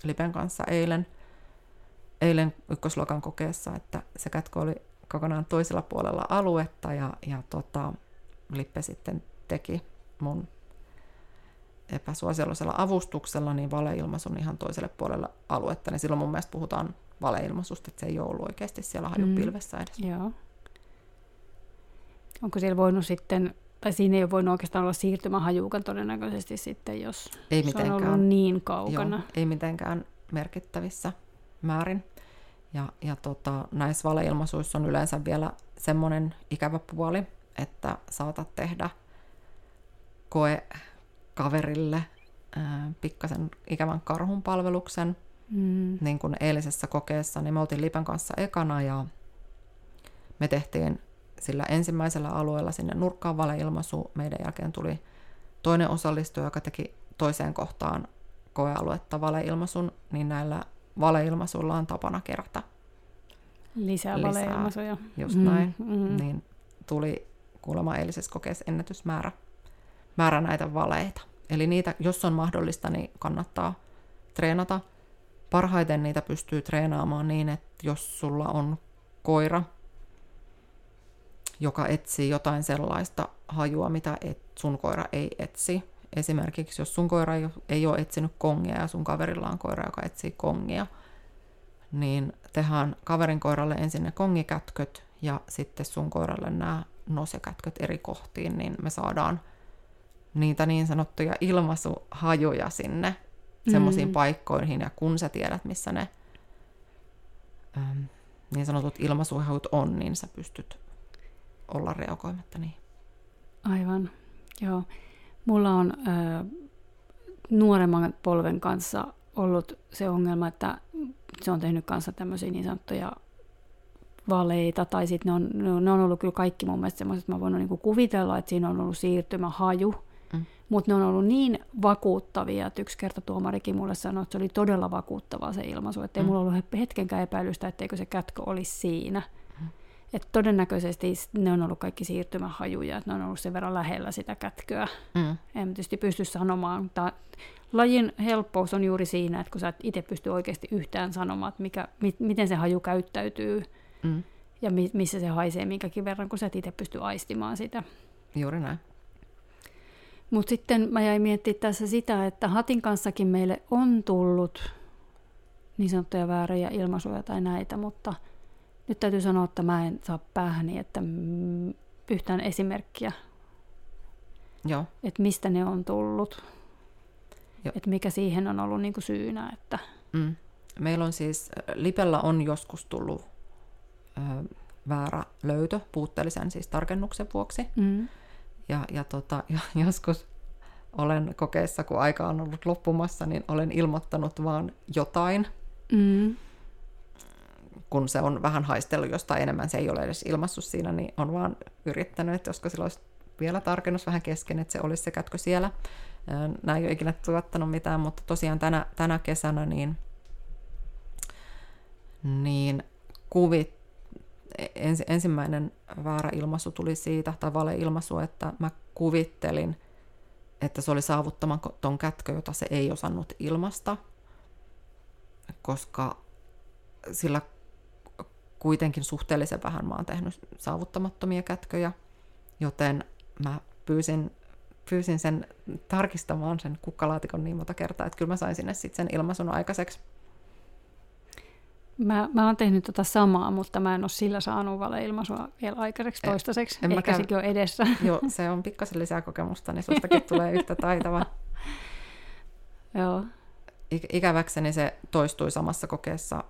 Lipen kanssa eilen, eilen ykkösluokan kokeessa, että se kätkö oli kokonaan toisella puolella aluetta ja, ja tota, Lippe sitten teki mun epäsuosiollisella avustuksella niin valeilmaisun ihan toiselle puolelle aluetta, niin silloin mun mielestä puhutaan valeilmaisusta, että se ei ole ollut oikeasti siellä hajupilvessä edes. Joo. Onko siellä voinut sitten, tai siinä ei ole voinut oikeastaan olla siirtymähajuukan todennäköisesti sitten, jos Ei se on ollut niin kaukana. Joo, ei mitenkään merkittävissä määrin. Ja, ja tota, näissä valeilmaisuissa on yleensä vielä semmoinen ikävä puoli, että saatat tehdä koe kaverille ää, pikkasen ikävän karhun palveluksen. Mm. Niin kuin eilisessä kokeessa, niin me oltiin Lipen kanssa ekana ja me tehtiin sillä ensimmäisellä alueella sinne nurkkaan valeilmaisu. Meidän jälkeen tuli toinen osallistuja, joka teki toiseen kohtaan koealuetta valeilmaisun, niin näillä valeilmaisuilla on tapana kerätä Lisää, Lisää. valeilmaisuja. just näin. Mm. Niin tuli kuulemma eilisessä kokeessa ennätysmäärä määrä näitä valeita. Eli niitä, jos on mahdollista, niin kannattaa treenata parhaiten niitä pystyy treenaamaan niin, että jos sulla on koira, joka etsii jotain sellaista hajua, mitä et, sun koira ei etsi. Esimerkiksi jos sun koira ei, ei ole etsinyt kongia ja sun kaverilla on koira, joka etsii kongia, niin tehdään kaverin koiralle ensin ne kongikätköt ja sitten sun koiralle nämä nosekätköt eri kohtiin, niin me saadaan niitä niin sanottuja ilmaisuhajuja sinne mm. semmoisiin paikkoihin, ja kun sä tiedät, missä ne niin sanotut ilmaisuhajut on, niin sä pystyt olla reagoimatta niin. Aivan, joo. Mulla on äh, nuoremman polven kanssa ollut se ongelma, että se on tehnyt kanssa tämmöisiä niin sanottuja valeita, tai sitten ne on, ne on ollut kyllä kaikki mun mielestä semmoiset, että mä voin niinku kuvitella, että siinä on ollut siirtymähaju, mm. mutta ne on ollut niin vakuuttavia, että yksi kerta tuomarikin mulle sanoi, että se oli todella vakuuttava se ilmaisu, että ei mm. mulla ollut hetkenkään epäilystä, etteikö se kätkö olisi siinä. Mm. Että todennäköisesti ne on ollut kaikki siirtymähajuja, että ne on ollut sen verran lähellä sitä kätköä. Mm. En tietysti pysty sanomaan, mutta lajin helppous on juuri siinä, että kun sä et itse pysty oikeasti yhtään sanomaan, että mikä, mi, miten se haju käyttäytyy, mm. ja mi, missä se haisee minkäkin verran, kun sä et itse pysty aistimaan sitä. Juuri näin. Mutta sitten mä jäin miettimään tässä sitä, että Hatin kanssakin meille on tullut niin sanottuja vääriä ilmaisuja tai näitä, mutta nyt täytyy sanoa, että mä en saa päähäni, että yhtään esimerkkiä, Joo. että mistä ne on tullut. Että mikä siihen on ollut niinku syynä. Että... Mm. Meillä on siis, Lipellä on joskus tullut ö, väärä löytö puutteellisen siis tarkennuksen vuoksi. Mm. Ja, ja, tota, ja joskus olen kokeessa, kun aika on ollut loppumassa, niin olen ilmoittanut vaan jotain. Mm. Kun se on vähän haistellut jostain enemmän, se ei ole edes ilmassut siinä, niin on vaan yrittänyt, että josko sillä olisi vielä tarkennus vähän kesken, että se olisi se kätkö siellä. Nämä ei ole ikinä tuottanut mitään, mutta tosiaan tänä, tänä kesänä niin, niin kuvit, ens, ensimmäinen väärä ilmaisu tuli siitä, tai valeilmaisu, että mä kuvittelin, että se oli saavuttamaton kätkö, jota se ei osannut ilmasta, koska sillä kuitenkin suhteellisen vähän mä oon tehnyt saavuttamattomia kätköjä, joten mä pyysin, pyysin sen tarkistamaan sen kukkalaatikon niin monta kertaa, että kyllä mä sain sinne sitten sen ilmaisun aikaiseksi. Mä, mä oon tehnyt tota samaa, mutta mä en ole sillä saanut valeilmaisua vielä aikaiseksi toistaiseksi. En, en Ehkä sekin on edessä. Joo, se on pikkasen lisää kokemusta, niin sustakin tulee yhtä taitava. Joo. Ik- ikäväkseni se toistui samassa kokeessa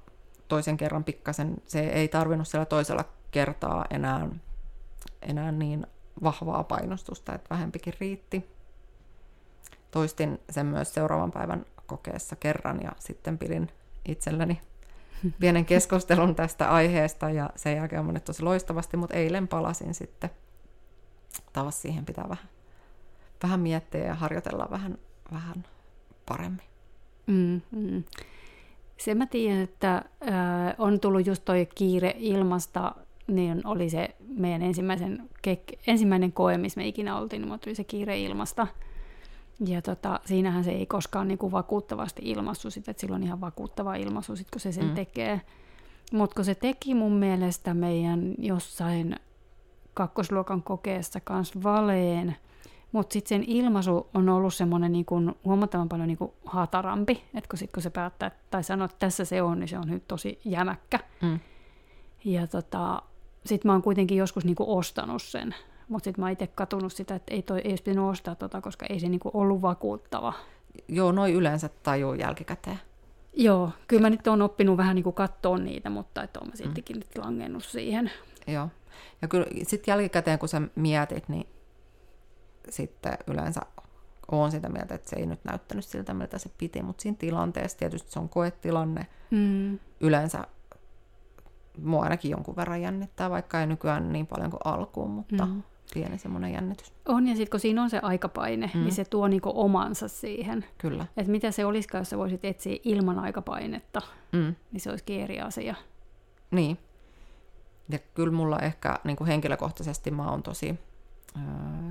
toisen kerran pikkasen. Se ei tarvinnut siellä toisella kertaa enää, enää niin vahvaa painostusta, että vähempikin riitti. Toistin sen myös seuraavan päivän kokeessa kerran ja sitten pidin itselleni pienen keskustelun tästä aiheesta ja sen jälkeen on tosi loistavasti, mutta eilen palasin sitten. Taas siihen pitää vähän, vähän miettiä ja harjoitella vähän, vähän paremmin. Mm, mm. Se mä tiedän, että äh, on tullut just toi kiire ilmasta, niin oli se meidän ensimmäisen kek- ensimmäinen koe, missä me ikinä oltiin, mutta oli se kiire ilmasta. Ja tota, siinähän se ei koskaan niinku vakuuttavasti ilmassu sitä, että silloin ihan vakuuttava ilmaisu, sit, kun se sen mm. tekee. Mutta kun se teki mun mielestä meidän jossain kakkosluokan kokeessa kanssa valeen, mutta sitten sen ilmaisu on ollut semmoinen niinku huomattavan paljon niinku hatarampi, että kun, sit, kun se päättää tai sanoo, että tässä se on, niin se on nyt tosi jämäkkä. Mm. Ja tota, sitten mä oon kuitenkin joskus niinku ostanut sen mutta sitten mä oon itse katunut sitä, että ei, toi, ei olisi pitänyt ostaa tota, koska ei se niinku ollut vakuuttava. Joo, noin yleensä tajuu jälkikäteen. Joo, kyllä mä nyt oon oppinut vähän niinku katsoa niitä, mutta että oon mä sittenkin mm. nyt langennut siihen. Joo, ja kyllä sitten jälkikäteen kun sä mietit, niin sitten yleensä on sitä mieltä, että se ei nyt näyttänyt siltä, miltä se piti, mutta siinä tilanteessa tietysti se on koetilanne. Mm. Yleensä mua ainakin jonkun verran jännittää, vaikka ei nykyään niin paljon kuin alkuun, mutta mm pieni semmoinen jännitys. On, ja sitten kun siinä on se aikapaine, mm. niin se tuo niinku omansa siihen. Kyllä. Että mitä se olisikaan, jos sä voisit etsiä ilman aikapainetta, mm. niin se olisi eri asia. Niin. Ja kyllä mulla ehkä niin kuin henkilökohtaisesti mä oon tosi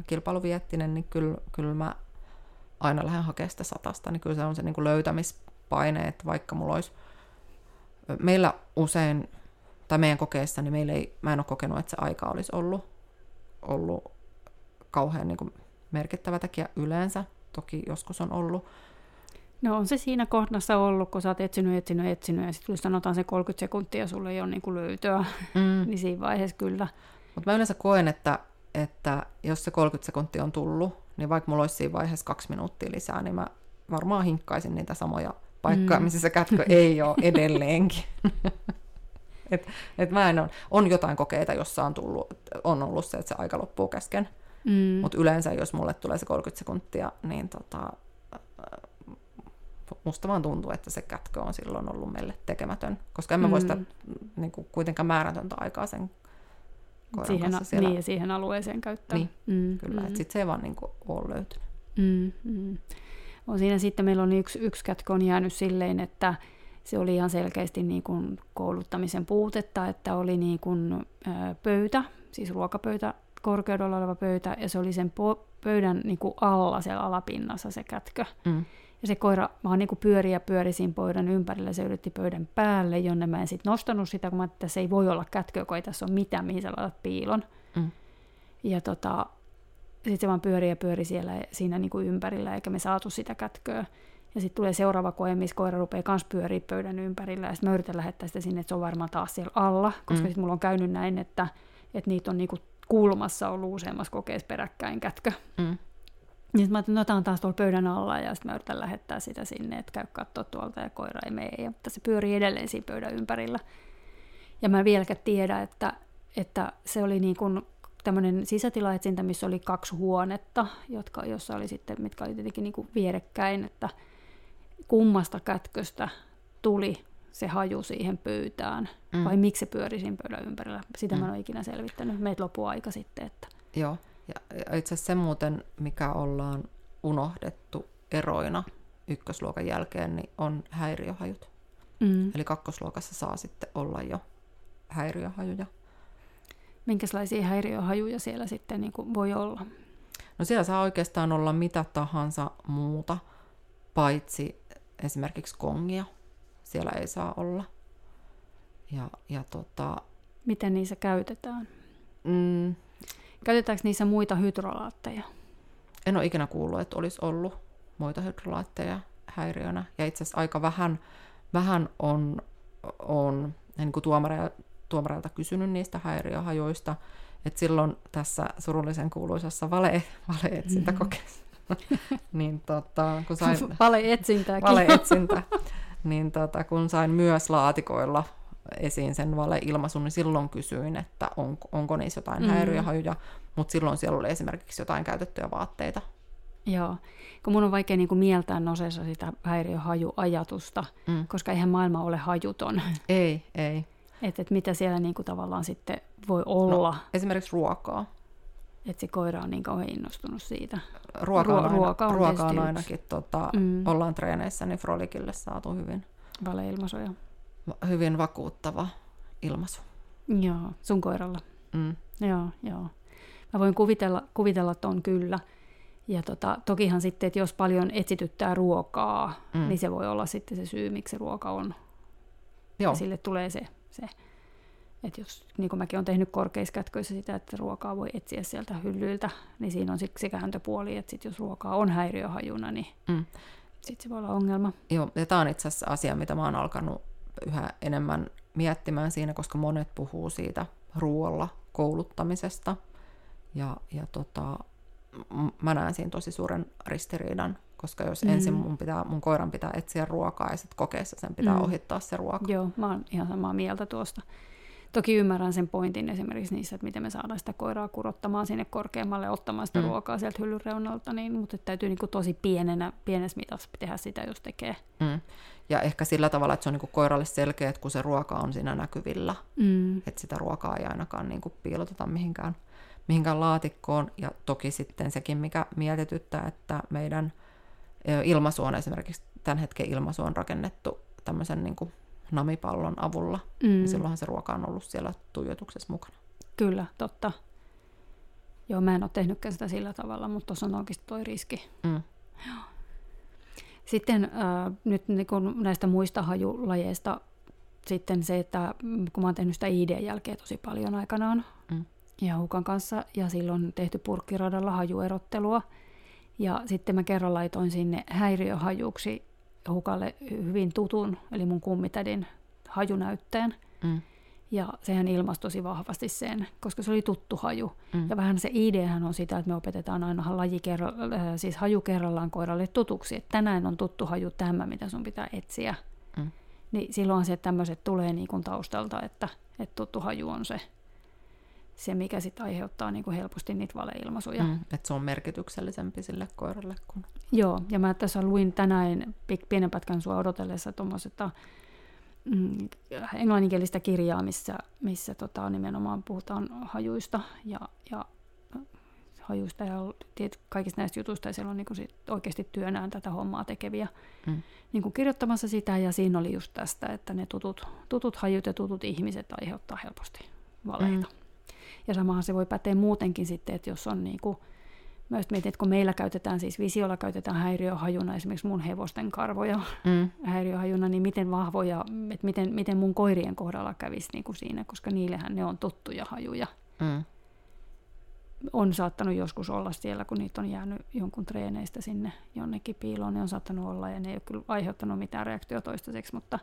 kilpailuviettinen, niin kyllä, kyllä mä aina lähden hakemaan sitä satasta, niin kyllä se on se niin kuin löytämis, paine, että vaikka mulla olisi... Meillä usein, tai meidän kokeessa, niin meillä ei, mä en ole kokenut, että se aika olisi ollut, ollut kauhean niin kuin merkittävä tekijä yleensä. Toki joskus on ollut. No on se siinä kohdassa ollut, kun sä oot etsinyt, etsinyt, etsinyt, ja sitten sanotaan se 30 sekuntia, sulle ei ole niin kuin löytöä, mm. niin siinä vaiheessa kyllä. Mutta mä yleensä koen, että, että jos se 30 sekuntia on tullut, niin vaikka mulla olisi siinä vaiheessa kaksi minuuttia lisää, niin mä varmaan hinkkaisin niitä samoja paikkoja, mm. missä se kätkö ei ole edelleenkin. et, et mä en ole, on jotain kokeita, jossa on, tullut, on ollut se, että se aika loppuu kesken. Mm. Mutta yleensä, jos mulle tulee se 30 sekuntia, niin tota, musta vaan tuntuu, että se kätkö on silloin ollut meille tekemätön, koska emme mm. voi sitä niin kuin, kuitenkaan määrätöntä aikaa sen koiran siihen, kanssa siellä. Niin, ja siihen alueeseen käyttää. Niin, mm, kyllä, mm. että sitten se ei vaan niin kuin, ole löytynyt. Mm, mm. On siinä sitten meillä on yksi, yksi kätkö on jäänyt silleen, että se oli ihan selkeästi niin kuin kouluttamisen puutetta, että oli niin kuin, pöytä, siis ruokapöytä, korkeudella oleva pöytä, ja se oli sen pöydän niin kuin alla siellä alapinnassa se kätkö. Mm. Ja se koira vaan niin kuin pyöri ja pyöri siinä pöydän ympärillä, se yritti pöydän päälle, jonne mä en sitten nostanut sitä, kun mä että se ei voi olla kätkö, kun ei tässä ole mitään, mihin sä laitat piilon. Mm. Ja tota, sitten se vaan pyöri ja pyöri siellä siinä niin kuin ympärillä, eikä me saatu sitä kätköä. Ja sitten tulee seuraava koe, missä koira rupeaa myös pyöriä pöydän ympärillä, ja sitten mä yritän lähettää sitä sinne, että se on varmaan taas siellä alla, koska mm. sitten mulla on käynyt näin, että, että niitä on niinku kulmassa ollut useammassa kokeessa peräkkäin kätkö. Mm. Niin mä ajattelin, no on taas tuolla pöydän alla ja sitten mä yritän lähettää sitä sinne, että käy katsoa tuolta ja koira ei mene. Ja, mutta se pyörii edelleen siinä pöydän ympärillä. Ja mä vieläkään tiedä, että, että se oli niin kuin tämmöinen sisätilaetsintä, missä oli kaksi huonetta, jotka, jossa oli sitten, mitkä oli tietenkin niin kuin vierekkäin, että kummasta kätköstä tuli se haju siihen pöytään, mm. vai miksi se pyöri siinä pöydän ympärillä. Sitä mm. mä en ole ikinä selvittänyt. Meitä loppuu aika sitten. Että... Joo, ja itse asiassa se muuten, mikä ollaan unohdettu eroina ykkösluokan jälkeen, niin on häiriöhajut. Mm. Eli kakkosluokassa saa sitten olla jo häiriöhajuja. Minkälaisia häiriöhajuja siellä sitten niin kuin voi olla? No siellä saa oikeastaan olla mitä tahansa muuta, paitsi esimerkiksi kongia. Siellä ei saa olla. Ja, ja tota... Miten niissä käytetään? Mm, Käytetäänkö niissä muita hydrolaatteja? En ole ikinä kuullut, että olisi ollut muita hydrolaatteja häiriönä. Ja itse asiassa aika vähän, vähän on, on niin kuin tuomareilta, tuomareilta kysynyt niistä häiriöhajoista. Et silloin tässä surullisen kuuluisassa vale, valeetsintäkokeessa, mm-hmm. niin tota, kun sain... Valeetsintääkin. Valeetsintä. niin tota, kun sain myös laatikoilla esiin sen valeilmaisun, niin silloin kysyin, että on, onko niissä jotain mm. häiriöhajuja, mutta silloin siellä oli esimerkiksi jotain käytettyjä vaatteita. Joo, kun mun on vaikea niin kuin mieltää noseessa sitä häiriöhajuajatusta, mm. koska eihän maailma ole hajuton. Ei, ei. Että et mitä siellä niin kuin tavallaan sitten voi olla. No, esimerkiksi ruokaa. Että se koira on niin kauhean innostunut siitä. Ruoka on, Ruo- aina, ruoka on, ruoka on ainakin, tota, mm. ollaan treeneissä, niin Frolikille saatu hyvin. Valeilmaisuja hyvin vakuuttava ilmaisu. Joo, sun koiralla. Mm. Joo, joo. Mä voin kuvitella, kuvitella ton kyllä. Ja tota, tokihan sitten, että jos paljon etsityttää ruokaa, mm. niin se voi olla sitten se syy, miksi se ruoka on. Joo. Ja sille tulee se, se että jos, niin kuin mäkin olen tehnyt korkeiskätköissä sitä, että ruokaa voi etsiä sieltä hyllyiltä, niin siinä on se kääntöpuoli, että sit jos ruokaa on häiriöhajuna, niin mm. sitten se voi olla ongelma. Joo, ja tämä on itse asiassa asia, mitä mä oon alkanut yhä enemmän miettimään siinä, koska monet puhuu siitä ruoalla kouluttamisesta. Ja, ja tota, mä näen siinä tosi suuren ristiriidan, koska jos mm. ensin mun, pitää, mun koiran pitää etsiä ruokaa ja sitten kokeessa sen pitää mm. ohittaa se ruoka. Joo, mä oon ihan samaa mieltä tuosta. Toki ymmärrän sen pointin esimerkiksi niissä, että miten me saadaan sitä koiraa kurottamaan sinne korkeammalle ottamaan sitä mm. ruokaa sieltä hyllyn reunalta, niin, mutta täytyy niin kuin tosi pienenä, pienessä mitassa tehdä sitä, jos tekee. Mm. Ja ehkä sillä tavalla, että se on niin kuin koiralle selkeä, että kun se ruoka on siinä näkyvillä, mm. että sitä ruokaa ei ainakaan niin kuin piiloteta mihinkään, mihinkään laatikkoon. Ja toki sitten sekin, mikä mietityttää, että meidän ilmaisu on esimerkiksi tämän hetken ilmaisu on rakennettu tämmöisen niin kuin namipallon avulla, mm. niin silloinhan se ruoka on ollut siellä tuijotuksessa mukana. Kyllä, totta. Joo, mä en ole tehnytkään sitä sillä tavalla, mutta tuossa on oikeasti toi riski. Mm. Sitten äh, nyt niin kun näistä muista hajulajeista sitten se, että kun mä oon tehnyt sitä ID-jälkeä tosi paljon aikanaan Mm. ja Hukan kanssa, ja silloin tehty purkkiradalla hajuerottelua, ja sitten mä kerran laitoin sinne häiriöhajuksi Hukalle hyvin tutun, eli mun kummitädin hajunäytteen, Mm. Ja sehän ilmastosi vahvasti sen, koska se oli tuttu haju. Mm. Ja vähän se ideahan on sitä, että me opetetaan aina laji kerra, äh, siis haju kerrallaan koiralle tutuksi, että tänään on tuttu haju tämä, mitä sun pitää etsiä. Mm. Niin silloin se tämmöiset tulee niin kuin taustalta, että, että tuttu haju on se, se mikä sitten aiheuttaa niin kuin helposti niitä valeilmaisuja. Mm. Että se on merkityksellisempi sille koiralle kuin... Joo, ja mä tässä luin tänään pienen pätkän sua odotellessa tuommoisesta mm, englanninkielistä kirjaa, missä, missä tota, nimenomaan puhutaan hajuista ja, ja äh, hajuista ja tiet, kaikista näistä jutuista, ja siellä on niin sit oikeasti työnään tätä hommaa tekeviä Mm. niin kuin kirjoittamassa sitä, ja siinä oli just tästä, että ne tutut, tutut hajut ja tutut ihmiset aiheuttaa helposti valeita. Mm. Ja samahan se voi päteä muutenkin sitten, että jos on niin kuin, mä just mietin, että kun meillä käytetään, siis visiolla käytetään häiriöhajuna esimerkiksi mun hevosten karvoja Mm. häiriöhajuna, niin miten vahvoja, että miten, miten mun koirien kohdalla kävisi niin kuin siinä, koska niillehän ne on tuttuja hajuja. Mm. On saattanut joskus olla siellä, kun niitä on jäänyt jonkun treeneistä sinne jonnekin piiloon, ne on saattanut olla ja ne ei ole kyllä aiheuttanut mitään reaktio toistaiseksi, mutta,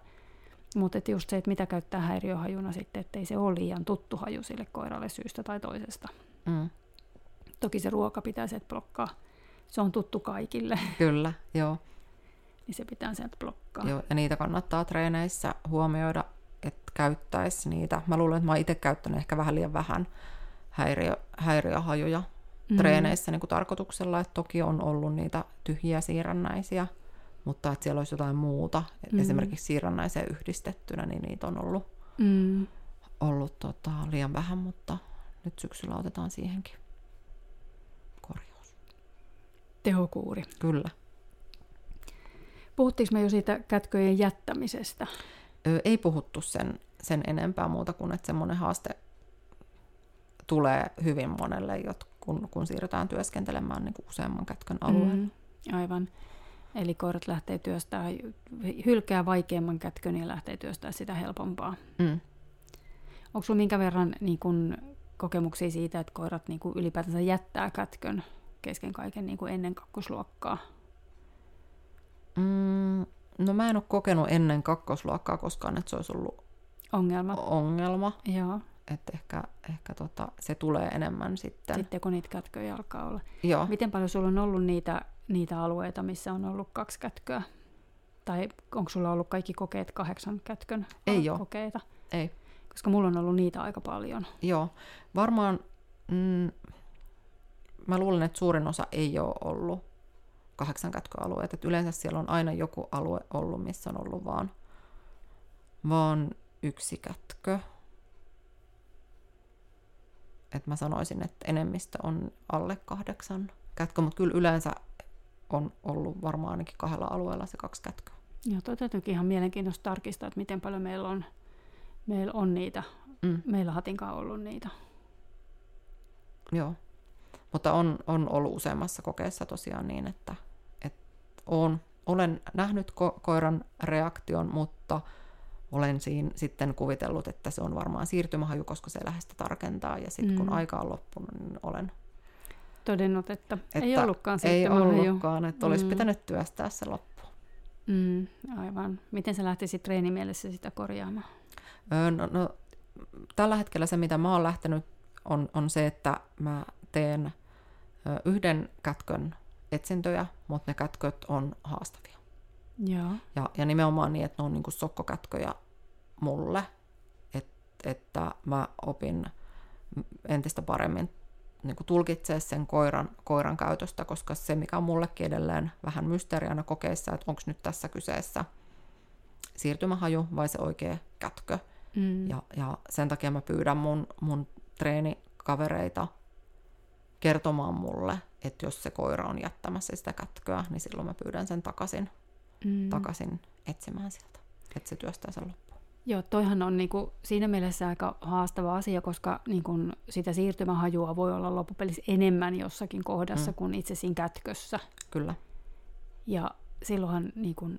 mutta et just se, että mitä käyttää häiriöhajuna sitten, ettei se ole liian tuttu haju sille koiralle syystä tai toisesta. Mm. Toki se ruoka pitää sieltä blokkaa. Se on tuttu kaikille, Kyllä, joo. niin se pitää sieltä blokkaa. joo. Ja niitä kannattaa treeneissä huomioida, että käyttäisi niitä. Mä luulen, että mä oon itse käyttänyt ehkä vähän liian vähän häiriö, häiriöhajuja Mm. treeneissä niin kuin tarkoituksella, että toki on ollut niitä tyhjiä siirrännäisiä, mutta että siellä olisi jotain muuta, Mm. esimerkiksi siirrännäiseen yhdistettynä, niin niitä on ollut, Mm. ollut tota, liian vähän, mutta nyt syksyllä otetaan siihenkin Tehokuuri. Kyllä. Puhuttiinko me jo siitä kätköjen jättämisestä? Ö, ei puhuttu sen, sen enempää muuta kuin, että semmoinen haaste tulee hyvin monelle, kun, kun siirrytään työskentelemään niin kuin useamman kätkön alueella. Mm, aivan. Eli koirat lähtee työstää, hylkää vaikeamman kätkön ja lähtee työstää sitä helpompaa. Mm. Onko sinulla minkä verran niin kun, kokemuksia siitä, että koirat niin kun, ylipäätänsä jättää kätkön kesken kaiken niin kun ennen kakkosluokkaa? Mm, no mä en ole kokenut ennen kakkosluokkaa koskaan, että se olisi ollut Ongelma. ongelma. Joo. Että ehkä, ehkä tota, se tulee enemmän sitten. Sitten kun niitä kätköjä alkaa olla. Joo. Miten paljon sulla on ollut niitä, niitä alueita, missä on ollut kaksi kätköä? Tai onko sulla ollut kaikki kokeet kahdeksan kätkön Ei oo. kokeita? Ei. Koska mulla on ollut niitä aika paljon. Joo. Varmaan, mm, mä luulen, että suurin osa ei ole ollut kahdeksan kätköalueet. Et yleensä siellä on aina joku alue ollut, missä on ollut vaan, vaan yksi kätkö. Et mä sanoisin, että enemmistö on alle kahdeksan kätkö, mutta kyllä yleensä on ollut varmaan ainakin kahdella alueella se kaksi kätköä. Joo, toi täytyykin ihan mielenkiintoista tarkistaa, että miten paljon meillä on, meillä on niitä. Mm. Meillä hatinkaan ollut niitä. Joo. Mutta on, on ollut useammassa kokeessa tosiaan niin, että, että on, olen nähnyt ko- koiran reaktion, mutta olen siinä sitten kuvitellut, että se on varmaan siirtymähaju, koska se lähestä tarkentaa. Ja sitten kun Mm. aika on loppunut, niin olen, Todennut, että, että ei ollutkaan ei ollutkaan, että olisi Mm. pitänyt työstää se loppuun. Mm, aivan. Miten sä lähtisit treenimielessä sitä korjaamaan? Öö, no, no, tällä hetkellä se, mitä mä oon lähtenyt, on, on se, että mä teen yhden kätkön etsintöjä, mutta ne kätköt on haastavia. Joo. Ja, ja nimenomaan niin, että ne on niin kuin sokkokätköjä mulle, Et, että mä opin entistä paremmin niin kuin tulkitsee sen koiran, koiran käytöstä, koska se, mikä on mullekin edelleen vähän mysteeriana kokeissa, että onko nyt tässä kyseessä siirtymähaju vai se oikea kätkö. Mm. Ja, ja sen takia mä pyydän mun, mun treenikavereita kertomaan mulle, että jos se koira on jättämässä sitä kätköä, niin silloin mä pyydän sen takaisin, mm. takaisin etsimään sieltä, että se työstää sen loppuun. Joo, toihan on niinku siinä mielessä aika haastava asia, koska niinku sitä siirtymähajua voi olla loppupelissä enemmän jossakin kohdassa Mm. kuin itse siinä kätkössä. Kyllä. Ja silloinhan niin kun,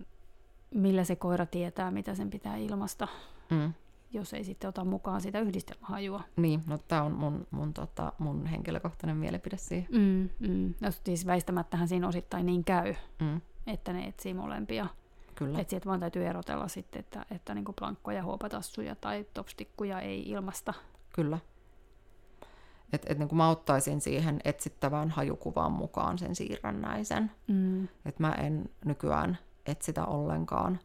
millä se koira tietää, mitä sen pitää ilmasta, Mm. Jos ei sitten ota mukaan sitä yhdistelmähajua. Niin, no tämä on mun, mun, tota, mun henkilökohtainen mielipide siihen. Mm, mm. No, siis väistämättähän siinä osittain niin käy, Mm. että ne etsii molempia. Kyllä, Että sieltä vaan täytyy erotella sitten, että, että niin plankkoja, huopatassuja tai topstikkuja ei ilmasta. kyllä. Et, et niin kuin mä ottaisin siihen etsittävään hajukuvaan mukaan sen siirrännäisen. Mm. Et mä en nykyään etsitä ollenkaan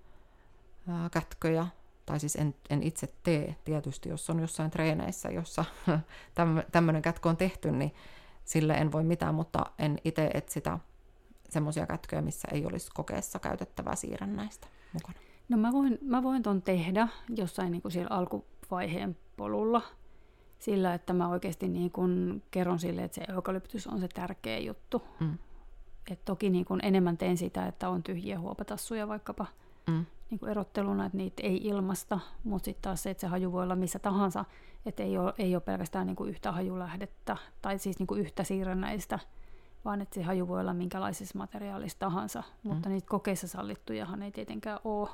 ää, kätköjä, tai siis en, en itse tee tietysti, jos on jossain treeneissä, jossa tämmöinen kätkö on tehty, niin sille en voi mitään, mutta en itse etsitä semmoisia kätköjä, missä ei olisi kokeessa käytettävää siirrännäistä mukana. No mä voin, mä voin ton tehdä jossain niin kuin siellä alkuvaiheen polulla sillä, että mä oikeasti niin kuin kerron sille, että se eukalyptus on se tärkeä juttu. Mm. Et toki niin kuin enemmän teen sitä, että on tyhjiä huopatassuja vaikkapa Mm. Niin kuin erotteluna, että niitä ei ilmasta, mutta sitten taas se, että se haju voi olla missä tahansa, että ei ole, ei ole pelkästään niin kuin yhtä hajulähdettä tai siis niin kuin yhtä siirrännäistä, vaan että se haju voi olla minkälaisessa materiaalissa tahansa, mutta niitä kokeissa sallittujahan ei tietenkään ole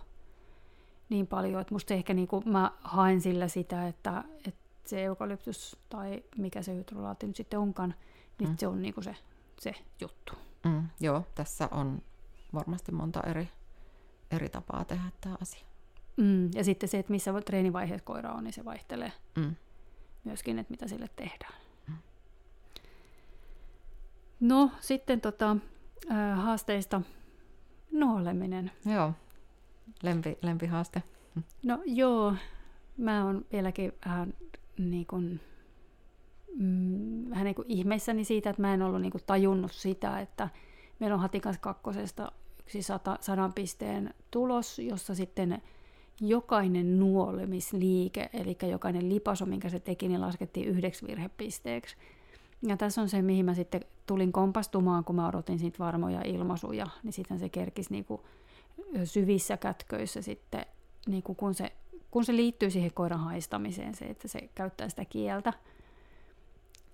niin paljon, että musta ehkä niin kuin mä haen sillä sitä, että, että se eukalyptus tai mikä se hydrolaatti nyt sitten onkaan, niin Mm. se on niin kuin se, se juttu. Mm. Joo, tässä on varmasti monta eri, eri tapaa tehdä tämä asia. Mm. Ja sitten se, että missä treenivaiheessa koira on, niin se vaihtelee Mm. myöskin, että mitä sille tehdään. No sitten tota, ää, haasteista nuoleminen. Joo, Lempi, lempihaaste. No joo, mä oon vieläkin vähän niin kuin, mm, vähän niin kuin ihmeissäni siitä, että mä en ollut niin kuin tajunnut sitä, että meillä on Hatikas kakkosesta yksi sata, sadan pisteen tulos, jossa sitten jokainen nuolemisliike, eli jokainen lipaso, minkä se teki, niin laskettiin yhdeksi virhepisteeksi. Ja tässä on se, mihin mä sitten tulin kompastumaan, kun mä odotin siitä varmoja ilmaisuja, niin sitten se kerkisi niin kuin syvissä kätköissä sitten, niin kuin kun, se, kun se liittyy siihen koiran haistamiseen, se, että se käyttää sitä kieltä,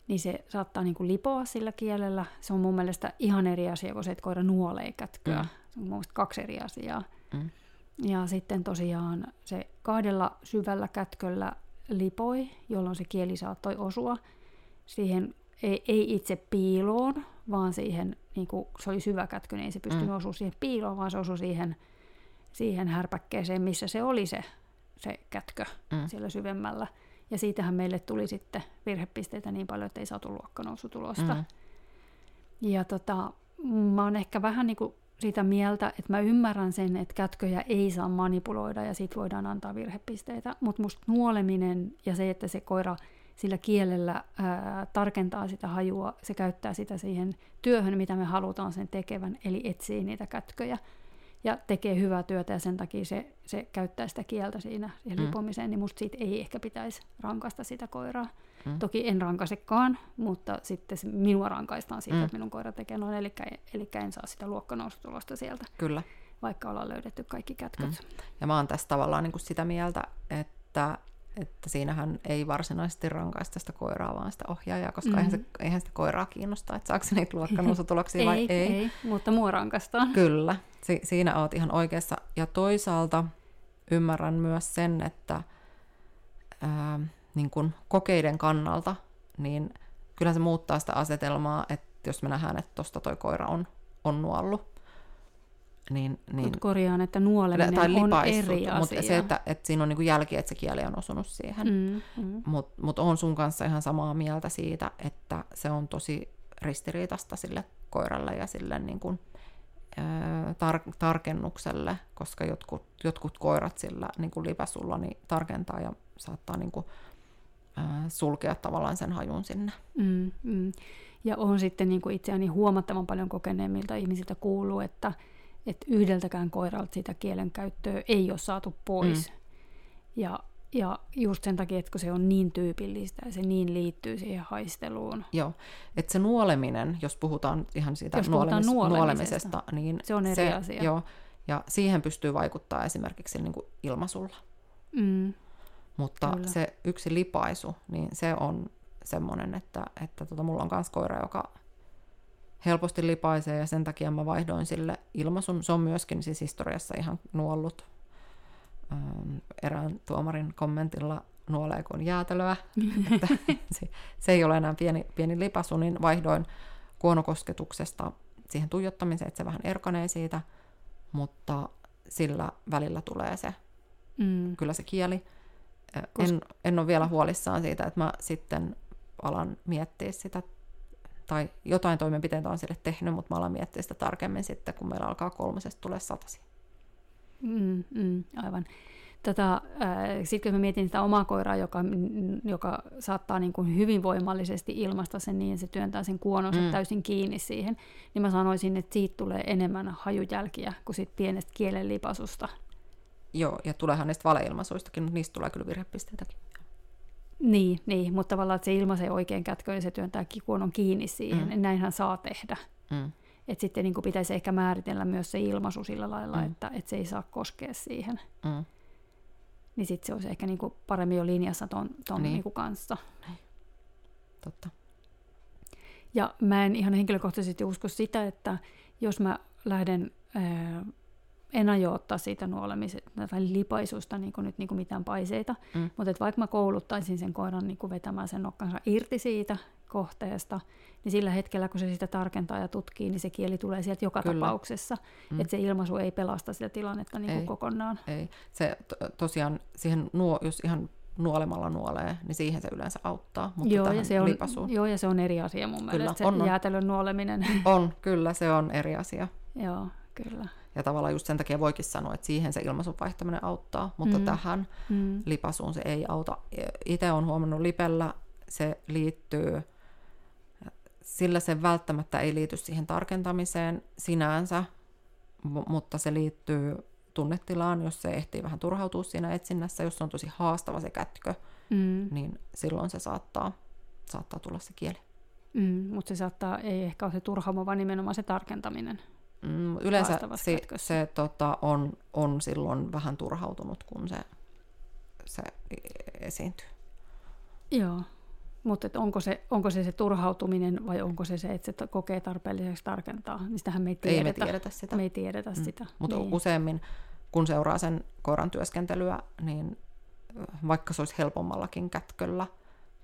niin se saattaa niin kuin lipoa sillä kielellä. Se on mun mielestä ihan eri asia kuin se, että koira nuolee kätköä. Mm. Se on mun mielestä kaksi eri asiaa. Mm. Ja sitten tosiaan se kahdella syvällä kätköllä lipoi, jolloin se kieli saattoi osua siihen, ei, ei itse piiloon, vaan siihen, niin kuin se oli syvä kätkö, niin ei se pystynyt Mm. osua siihen piiloon, vaan se osui siihen, siihen härpäkkeeseen, missä se oli se, se kätkö Mm. siellä syvemmällä. Ja siitähän meille tuli sitten virhepisteitä niin paljon, että ei saatu luokkanousutulosta. Mm. Ja tota, mä oon ehkä vähän niin kuin sitä mieltä, että mä ymmärrän sen, että kätköjä ei saa manipuloida ja siitä voidaan antaa virhepisteitä, mutta musta nuoleminen ja se, että se koira sillä kielellä ää, tarkentaa sitä hajua, se käyttää sitä siihen työhön, mitä me halutaan sen tekevän, eli etsii niitä kätköjä ja tekee hyvää työtä ja sen takia se, se käyttää sitä kieltä siinä siihen Mm. lipomiseen, niin musta siitä ei ehkä pitäisi rankaista sitä koiraa. Mm. Toki en rankaisekaan, mutta sitten se- minua rankaistaan siitä, Mm. että minun koira tekee noin, eli, eli en saa sitä luokkanousutulosta sieltä, Kyllä. vaikka ollaan löydetty kaikki kätköt. Mm. Ja mä oon tässä tavallaan niin kuin sitä mieltä, että, että siinähän ei varsinaisesti rankaista sitä koiraa, vaan sitä ohjaajaa, koska mm-hmm. eihän, se, eihän sitä koiraa kiinnosta, että saako se niitä luokkanuusutuloksia vai ei, ei. ei, mutta mua rankaistaan. Kyllä, si- siinä oot ihan oikeassa. Ja toisaalta ymmärrän myös sen, että ää, niin kun kokeiden kannalta, niin kyllä se muuttaa sitä asetelmaa, että jos me nähdään, että tuosta toi koira on, on nuollut, niin, niin Mut korjaan, että nuoleminen tai on lipaissut, eri asia. mutta se, että, että siinä on niin jälki, että se kieli on osunut siihen. Mm. Mm. Mutta mut on sun kanssa ihan samaa mieltä siitä, että se on tosi ristiriitasta sille koiralle ja sille niin kuin, tar- tarkennukselle, koska jotkut, jotkut koirat sillä niin kuin lipäsulla niin tarkentaa ja saattaa niin kuin, ää, sulkea tavallaan sen hajun sinne. Mm, mm. Ja on sitten niin kuin itseäni huomattavan paljon kokeneemmilta ihmisiltä kuuluu, että, että yhdeltäkään koiralta sitä kielen käyttöä ei ole saatu pois. Mm. Ja, ja just sen takia, että kun se on niin tyypillistä ja se niin liittyy siihen haisteluun. Joo, että se nuoleminen, jos puhutaan ihan siitä Jos puhutaan nuolemis- nuolemisesta, nuolemisesta, niin se on eri asia. Joo, ja siihen pystyy vaikuttaa esimerkiksi niin kuin ilmasulla. Mm. Mutta Kyllä. se yksi lipaisu, niin se on semmoinen, että, että tota, mulla on myös koira, joka helposti lipaisee ja sen takia mä vaihdoin sille ilmaisun. Se on myöskin siis historiassa ihan nuollut ähm, erään tuomarin kommentilla nuolee kuin jäätelöä. että se, se ei ole enää pieni, pieni lipasu, niin vaihdoin kuonokosketuksesta siihen tuijottamiseen, että se vähän erkanee siitä, mutta sillä välillä tulee se, Mm. kyllä se kieli. Kos- En, en ole vielä huolissaan siitä, että mä sitten alan miettiä sitä, tai jotain toimenpiteitä on sille tehnyt, mutta mä alan miettiä sitä tarkemmin sitten, kun meillä alkaa kolmosesta tulee satasi. Mm, mm, aivan. Tätä, sitten kun mä mietin sitä omaa koiraa, joka, mm, joka saattaa niin kuin hyvin voimallisesti ilmaista sen niin, se työntää sen kuononsa Mm. mm. täysin kiinni siihen, niin mä sanoisin, että siitä tulee enemmän hajujälkiä kuin siitä pienestä kielenlipasusta. Joo, ja tuleehan niistä valeilmaisuistakin, mutta niistä tulee kyllä virhepisteitäkin. Niin, niin, mutta tavallaan, että se ilmaisee oikein kätköön ja se työntää kuonon kiinni siihen, Mm. mm. näinhän saa tehdä. Mm. Et sitten niin kuin pitäisi ehkä määritellä myös se ilmaisu sillä lailla, Mm. että, että se ei saa koskea siihen. Mm. Niin sitten se olisi ehkä niin kuin paremmin jo linjassa ton, ton Niin. niin. Niin kuin kanssa. Totta. Ja mä en ihan henkilökohtaisesti usko sitä, että jos mä lähden ää, en aio ottaa siitä nuolemisesta tai lipaisusta niin kuin nyt niin kuin mitään paiseita, Mm. mm. mutta että vaikka mä kouluttaisin sen koiran niin kuin vetämään sen nokkansa irti siitä kohteesta, niin sillä hetkellä, kun se sitä tarkentaa ja tutkii, niin se kieli tulee sieltä joka Kyllä. Tapauksessa. Mm. Että se ilmaisu ei pelasta sitä tilannetta niin kuin Ei. kokonaan. Ei. Se to- tosiaan, siihen nuo, jos ihan nuolemalla nuolee, niin siihen se yleensä auttaa, mutta Joo ja, se on, lipasuun. joo, ja se on eri asia mun Kyllä, mielestä, se on, on. jäätelön nuoleminen. On, kyllä, se on eri asia. joo, kyllä. Ja tavallaan just sen takia voikin sanoa, että siihen se ilmaisun vaihtaminen auttaa, mutta Mm. tähän Mm. lipasuun se ei auta. Itse olen huomannut lipellä, se liittyy, sillä se välttämättä ei liity siihen tarkentamiseen sinänsä, mu- mutta se liittyy tunnetilaan, jos se ehtii vähän turhautua siinä etsinnässä, jos on tosi haastava se kätkö, Mm. niin silloin se saattaa, saattaa tulla se kieli. Mm, mutta se saattaa, ei ehkä ole se turhauma, vaan nimenomaan se tarkentaminen. Mm, yleensä se, kätkössä. se tota, on, on silloin vähän turhautunut, kun se, se esiintyy. Joo, mutta onko, se, onko se se turhautuminen vai onko se se, että se kokee tarpeelliseksi tarkentaa, niin sitähän me ei Ei tiedetä. me tiedetä sitä. Me ei tiedetä mm. sitä. Mutta niin. useimmin, kun seuraa sen koiran työskentelyä, niin vaikka se olisi helpommallakin kätköllä,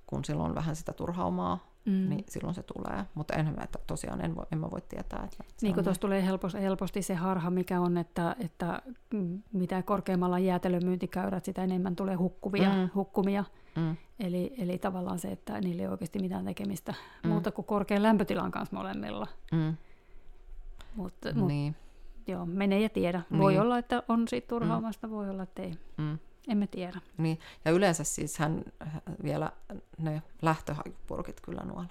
kun silloin on vähän sitä turhaumaa, mm. niin silloin se tulee. Mutta enhän mä, että tosiaan en, voi, en mä voi tietää. Että Niin kuin tuossa tulee helposti, helposti se harha, mikä on, että, että mm, mitä korkeammalla jäätelömyyntikäyrät, sitä enemmän tulee hukkuvia, mm. hukkumia. Mm, Eli, eli tavallaan se, että niillä ei oikeasti mitään tekemistä Mm. muuta kuin korkean lämpötilan kanssa molemmilla. mm, Mutta mut, niin, joo, menee ja tiedä. Voi Niin. olla, että on siitä turhaamasta, mm. voi olla, että ei. mm, Emme tiedä. niin. Ja yleensä siis hän vielä ne lähtöhajupurkit kyllä nuolee.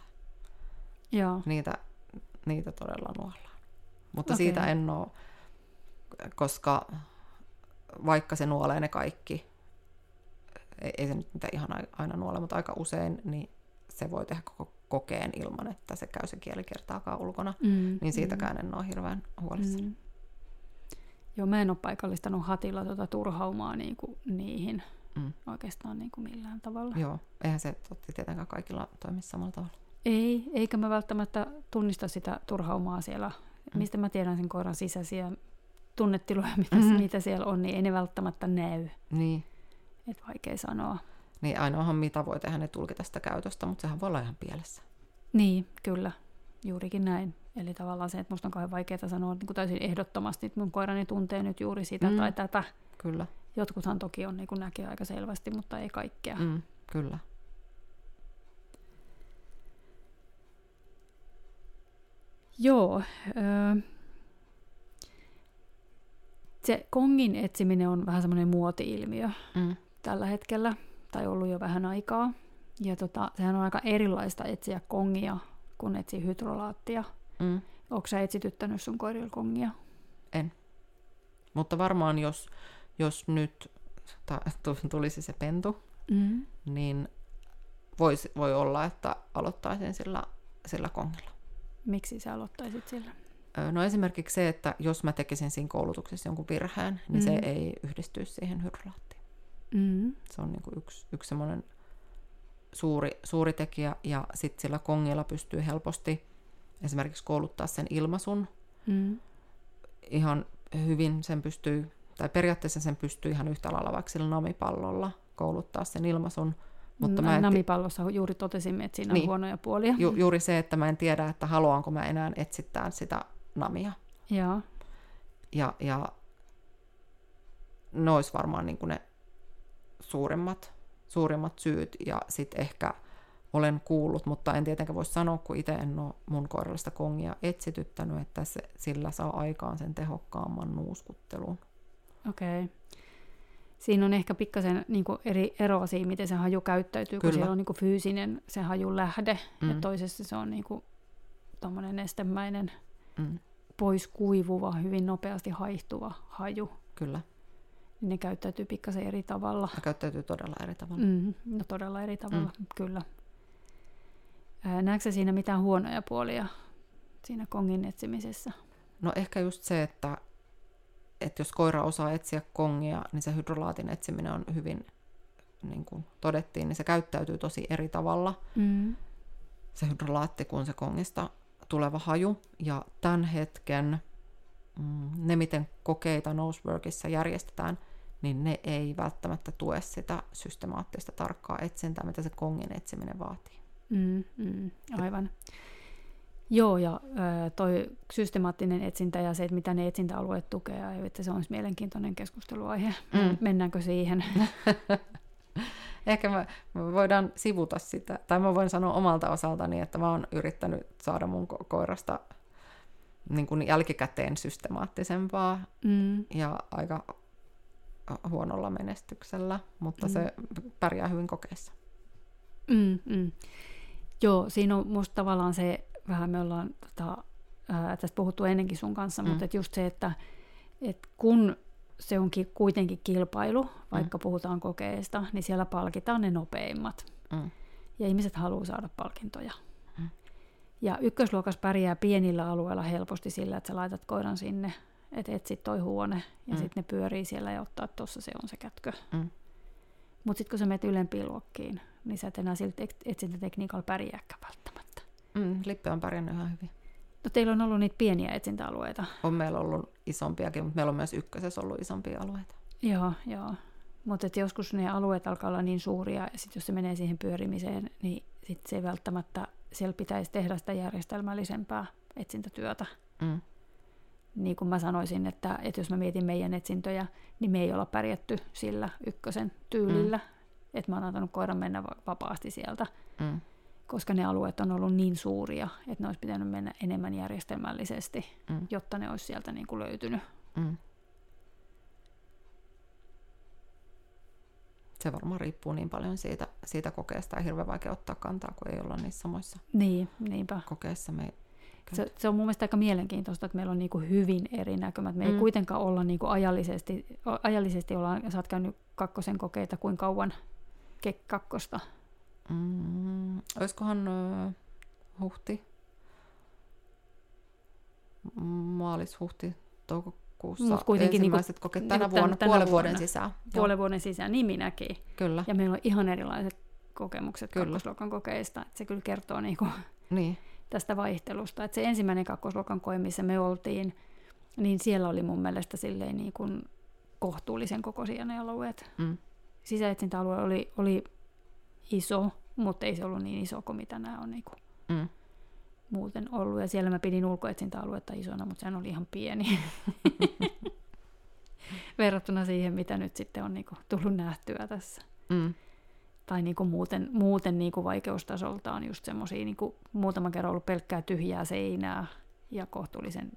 Joo. Niitä, niitä todella nuollaan. Mutta Okei. siitä en ole, koska vaikka se nuolee ne kaikki, ei, ei se nyt niitä ihan ai- aina nuole, mutta aika usein, niin se voi tehdä koko kokeen ilman, että se käy se kieli kertaakaan ulkona. Mm. Niin siitäkään en ole hirveän huolissani. Mm. Joo, mä en ole paikallistanut hatilla tuota turhaumaa niin kuin niihin Mm. oikeastaan niin kuin millään tavalla. Joo, eihän se totti tietenkään kaikilla toimi samalla tavalla. Ei, eikä mä välttämättä tunnista sitä turhaumaa siellä. Mm. Mistä mä tiedän sen koiran sisäisiä tunnetiloja, mitä, mm-hmm. mitä siellä on, niin ei ne välttämättä näy. Niin, Et vaikea sanoa. niin ainoahan mitä voi tehdä, ne tulkita sitä käytöstä, mutta sehän voi olla ihan pielessä. Niin, kyllä. Juurikin näin. Eli tavallaan se, että musta on kauhean vaikeaa sanoa niin kuin täysin ehdottomasti, että mun koirani tuntee nyt juuri sitä Mm. tai tätä. Kyllä, Jotkuthan toki on niin kuin näkee aika selvästi, mutta ei kaikkea. Mm, kyllä. Joo. Öö, se kongin etsiminen on vähän semmoinen muoti-ilmiö Mm, tällä hetkellä, tai ollut jo vähän aikaa. Ja tota, sehän on aika erilaista etsiä kongia, kun etsii hydrolaattia. mm. Onko sä etsityttänyt sun koirilla kongia? En. Mutta varmaan jos, jos nyt ta- tu- tulisi se pentu, Mm. niin vois, voi olla, että aloittaisin sillä, sillä kongilla. Miksi sä aloittaisit sillä? No esimerkiksi se, että jos mä tekisin siinä koulutuksessa jonkun virheen, niin mm. se ei yhdistyisi siihen hydrolaattiin. Mm. Se on niin kuin yksi, yksi semmoinen suuri, suuri tekijä, ja sitten sillä kongilla pystyy helposti esimerkiksi kouluttaa sen ilmaisun Mm. ihan hyvin sen pystyy, tai periaatteessa sen pystyy ihan yhtä lailla vaikka sillä namipallolla kouluttaa sen ilmaisun, mutta mä en, Namipallossa juuri totesimme, että siinä on Niin. huonoja puolia. ju, juuri se, että mä en tiedä, että haluanko mä enää etsittää sitä namia. Joo. Ja, ja ne olisi varmaan niin kuin ne suurimmat, suurimmat syyt. Ja sitten ehkä olen kuullut, mutta en tietenkään voi sanoa, kun itse en ole mun koirallista kongia etsityttänyt, että se, sillä saa aikaan sen tehokkaamman nuuskuttelun. Okei. Okay. Siinä on ehkä pikkasen niin eri eroa siinä, miten se haju käyttäytyy, kun Kyllä. siellä on niin fyysinen se hajun lähde, mm. ja toisessa se on niin kuin nestemäinen, Mm, pois kuivuva, hyvin nopeasti haihtuva haju. kyllä. Ne käyttäytyy pikkasen eri tavalla. Ja käyttäytyy todella eri tavalla. Mm, no todella eri tavalla, mm. kyllä. Näetkö siinä mitään huonoja puolia siinä kongin etsimisessä? No ehkä just se, että, että jos koira osaa etsiä kongia, niin se hydrolaatin etsiminen on hyvin, niin kuin todettiin, niin se käyttäytyy tosi eri tavalla, Mm. se hydrolaatti, kuin se kongista tuleva haju. Ja tämän hetken mm, ne, miten kokeita Noseworkissa järjestetään, niin ne ei välttämättä tue sitä systemaattista tarkkaa etsintää, mitä se kongin etsiminen vaatii. Mm, mm, aivan. Joo, ja toi systemaattinen etsintä ja se, että mitä ne etsintäalueet tukee, ja että se olisi mielenkiintoinen keskusteluaihe. Mm. Mennäänkö siihen? Ehkä me, me voidaan sivuta sitä, tai mä voin sanoa omalta osaltani, että mä oon yrittänyt saada mun ko- koirasta niin kuin jälkikäteen systemaattisempaa Mm, ja aika huonolla menestyksellä, mutta mm. se pärjää hyvin kokeessa. mm, mm. Joo, siinä on musta tavallaan se, vähän me ollaan tota, ää, tästä puhuttu ennenkin sun kanssa, Mm. mutta et just se, että et kun se onkin kuitenkin kilpailu, vaikka puhutaan kokeesta, niin siellä palkitaan ne nopeimmat. Mm. ja ihmiset haluaa saada palkintoja. Mm. Ja ykkösluokas pärjää pienillä alueilla helposti sillä, että sä laitat koiran sinne, että etsit toi huone, ja Mm. sitten ne pyörii siellä ja ottaa, että tuossa se on se kätkö. Mm. Mutta sitten kun sä menet ylempiin luokkiin, niin sä et enää sillä tek- etsintätekniikalla pärjääkään välttämättä. Mm, Lippe on pärjännyt ihan hyvin. No teillä on ollut niitä pieniä etsintäalueita. On meillä ollut isompiakin, mutta meillä on myös ykkösessä ollut isompia alueita. Joo, joo. Mutta joskus ne alueet alkaa olla niin suuria, ja sitten jos se menee siihen pyörimiseen, niin sit se ei välttämättä, siellä pitäisi tehdä sitä järjestelmällisempää etsintätyötä. Mm. Niin kuin mä sanoisin, että, että jos mä mietin meidän etsintöjä, niin me ei olla pärjätty sillä ykkösen tyylillä, mm. että mä oon antanut koiran mennä va- vapaasti sieltä, Mm. koska ne alueet on ollut niin suuria, että ne olisi pitänyt mennä enemmän järjestelmällisesti, Mm. jotta ne olisi sieltä niin kuin löytynyt. Mm. Se varmaan riippuu niin paljon siitä, siitä kokeesta ja hirveän vaikea ottaa kantaa, kun ei olla niissä samoissa Niin, niinpä. kokeissa. Me Se, se on mun mielestä aika mielenkiintoista, että meillä on niin kuin hyvin eri näkymät. Me ei Mm. kuitenkaan olla niin kuin ajallisesti, ajallisesti ollaan, sä oot käynyt kakkosen kokeita, kuin kauan kek kakkosta. Mm, olisikohan ö, huhti, maalis, huhti, toukokuussa Mut kuitenkin niinku- ensimmäiset kokeet niinku tänä tän- vuonna, tänä puolen vuonna. vuoden sisään. Puolen vuoden sisään, niin minäkin. Kyllä, Ja meillä on ihan erilaiset kokemukset Kyllä. kakkosluokan kokeista. Että se kyllä kertoo niinku niin, tästä vaihtelusta. Että se ensimmäinen kakkosluokan koe, missä me oltiin, niin siellä oli mun mielestä silleen niin kuin kohtuullisen kokoisia ne alueet. mm, Sisäetsintäalue oli, oli iso, mutta ei se ollut niin iso kuin mitä nämä on niin kuin mm, muuten ollut. Ja siellä mä pidin ulkoetsintäaluetta isona, mutta sehän oli ihan pieni. Verrattuna siihen, mitä nyt sitten on niin kuin tullut nähtyä tässä. mm, tai niin kuin muuten, muuten niin kuin vaikeustasoltaan just semmoisia, niin kuin muutaman kerran ollut pelkkää tyhjää seinää ja kohtuullisen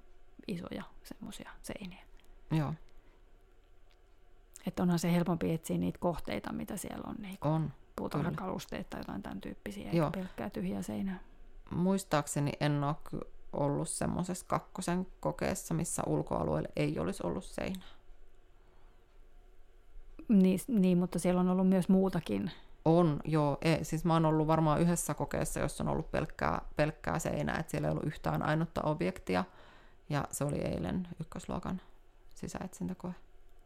isoja semmoisia seiniä. joo, Että onhan se helpompi etsiä niitä kohteita, mitä siellä on, niin kuin on. puutarhakalusteet tai jotain tämän tyyppisiä, Joo. eikä pelkkää tyhjää seinää. Muistaakseni en ole ollut semmoisessa kakkosen kokeessa, missä ulkoalueelle ei olisi ollut seinää. Niin, niin, mutta siellä on ollut myös muutakin. On, joo. E, siis mä oon ollut varmaan yhdessä kokeessa, jossa on ollut pelkkää, pelkkää seinää, että siellä ei ollut yhtään ainutta objektia. Ja se oli eilen ykkösluokan sisäetsintäkoe.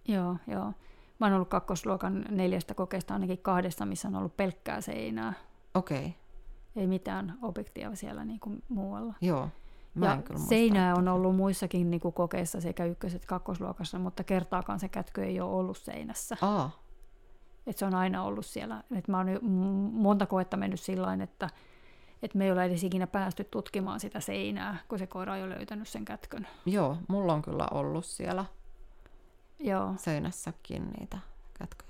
Joo, joo. Mä oon ollut kakkosluokan neljästä kokeesta ainakin kahdessa, missä on ollut pelkkää seinää. Okei, okay, Ei mitään objektia siellä niin kuin muualla. joo. Mä ja kyllä muista, seinää että- on ollut muissakin niin kuin kokeissa sekä ykkös- että kakkosluokassa, mutta kertaakaan se kätkö ei ole ollut seinässä. Aa, Et se on aina ollut siellä. Et mä oon monta koetta mennyt sillä että, että me ei ole edes ikinä päästy tutkimaan sitä seinää, kun se koira on jo löytänyt sen kätkön. joo, mulla on kyllä ollut siellä Joo. seinässäkin niitä kätköjä.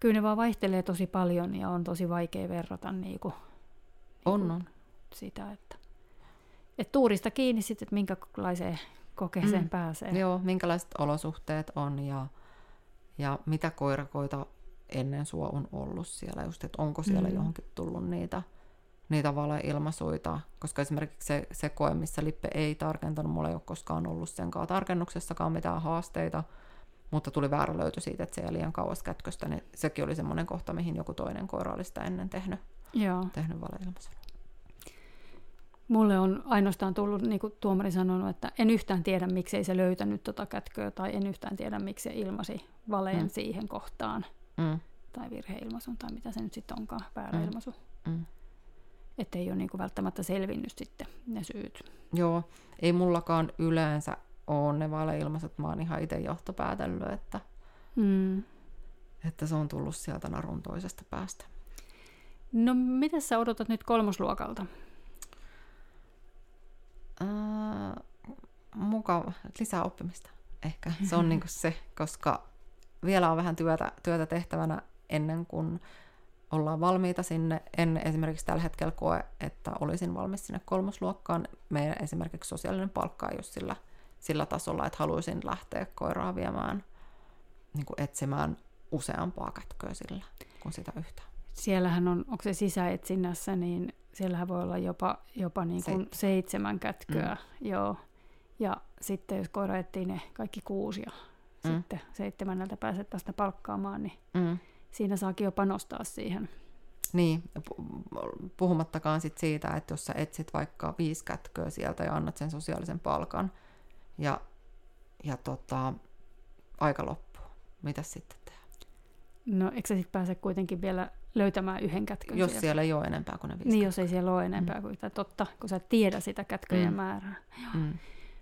Kyllä ne vaan vaihtelee tosi paljon ja on tosi vaikea verrata niinku On, on. sitä, että et tuurista kiinni sitten, että minkälaiseen kokeeseen Mm. pääsee. Joo, minkälaiset olosuhteet on ja, ja mitä koirakoita ennen sua on ollut siellä, just, että onko siellä Mm. johonkin tullut niitä, niitä valeilmaisuita, koska esimerkiksi se, se koe, missä Lippe ei tarkentanut, mulla ei ole koskaan ollut senkaan tarkennuksessakaan mitään haasteita, mutta tuli väärä löytö siitä, että se ei liian kauas kätköstä, niin sekin oli semmoinen kohta, mihin joku toinen koira oli sitä ennen tehnyt, Joo. tehnyt valeilmaisun. Mulle on ainoastaan tullut, niin kuin tuomari sanonut, että en yhtään tiedä, miksi ei se löytänyt tota kätköä, tai en yhtään tiedä, miksi se ilmasi valeen Mm. siihen kohtaan, Mm, tai virheilmaisun, tai mitä se nyt sitten onkaan, väärä Mm. ilmaisu. mm. Että ei ole niin kuin välttämättä selvinnyt sitten ne syyt. Joo, ei mullakaan yleensä ole ne valeilmaiset. Mä oon ihan itse johtopäätellyt, että, Mm. että se on tullut sieltä narun toisesta päästä. No, mitä sä odotat nyt kolmosluokalta? Ää, mukava, lisää oppimista ehkä. Se on niinku se, koska vielä on vähän työtä, työtä tehtävänä ennen kuin ollaan valmiita sinne. En esimerkiksi tällä hetkellä koe, että olisin valmis sinne kolmosluokkaan. Meidän esimerkiksi sosiaalinen palkka ei ole sillä, sillä tasolla, että haluaisin lähteä koiraa viemään, niin kuin etsimään useampaa kätköä sillä kuin sitä yhtä. Siellähän on, onko se sisäetsinnässä, niin siellähän voi olla jopa, jopa niin kuin Seitsemän. seitsemän kätköä. Joo. Ja sitten jos koira etsii ne kaikki kuusi ja Mm. sitten seitsemänneltä pääset vasta palkkaamaan, niin Mm. siinä saakin jo panostaa siihen. Niin, puhumattakaan sit siitä, että jos sä etsit vaikka viisi kätköä sieltä ja annat sen sosiaalisen palkan ja, ja tota, aika loppuu, mitä sitten tehdään? No eikö sä sitten pääse kuitenkin vielä löytämään yhden kätkön Jos sieltä? siellä ei ole enempää kuin ne viisi Niin, jos ei siellä ole enempää kuin tai totta, kun sä et tiedä sitä kätköjen Mm. määrää. Mm.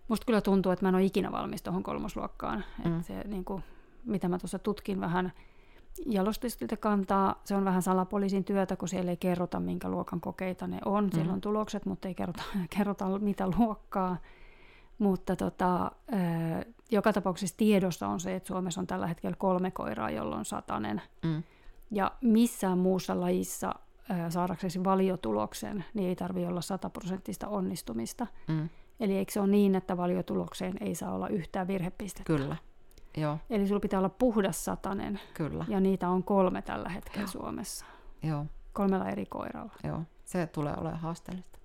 Musta kyllä tuntuu, että mä en ole ikinä valmis tuohon kolmosluokkaan. Mm. Mm. Se, niin kuin, mitä mä tuossa tutkin vähän jalostustilta kantaa, se on vähän salapoliisin työtä, kun siellä ei kerrota, minkä luokan kokeita ne on. Siellä Mm. on tulokset, mutta ei kerrota, kerrota mitä luokkaa. Mutta tota, ö, joka tapauksessa tiedossa on se, että Suomessa on tällä hetkellä kolme koiraa, jolla on satanen. Mm. Ja missään muussa lajissa saadaksesi valiotuloksen, niin ei tarvitse olla sataprosenttista onnistumista. Mm. Eli eikö se ole niin, että valiotulokseen ei saa olla yhtään virhepistettä? Kyllä, joo, Eli sulla pitää olla puhdas satanen, kyllä, ja niitä on kolme tällä hetkellä Suomessa. joo, Kolmella eri koiralla. joo. Se tulee olemaan haasteellista.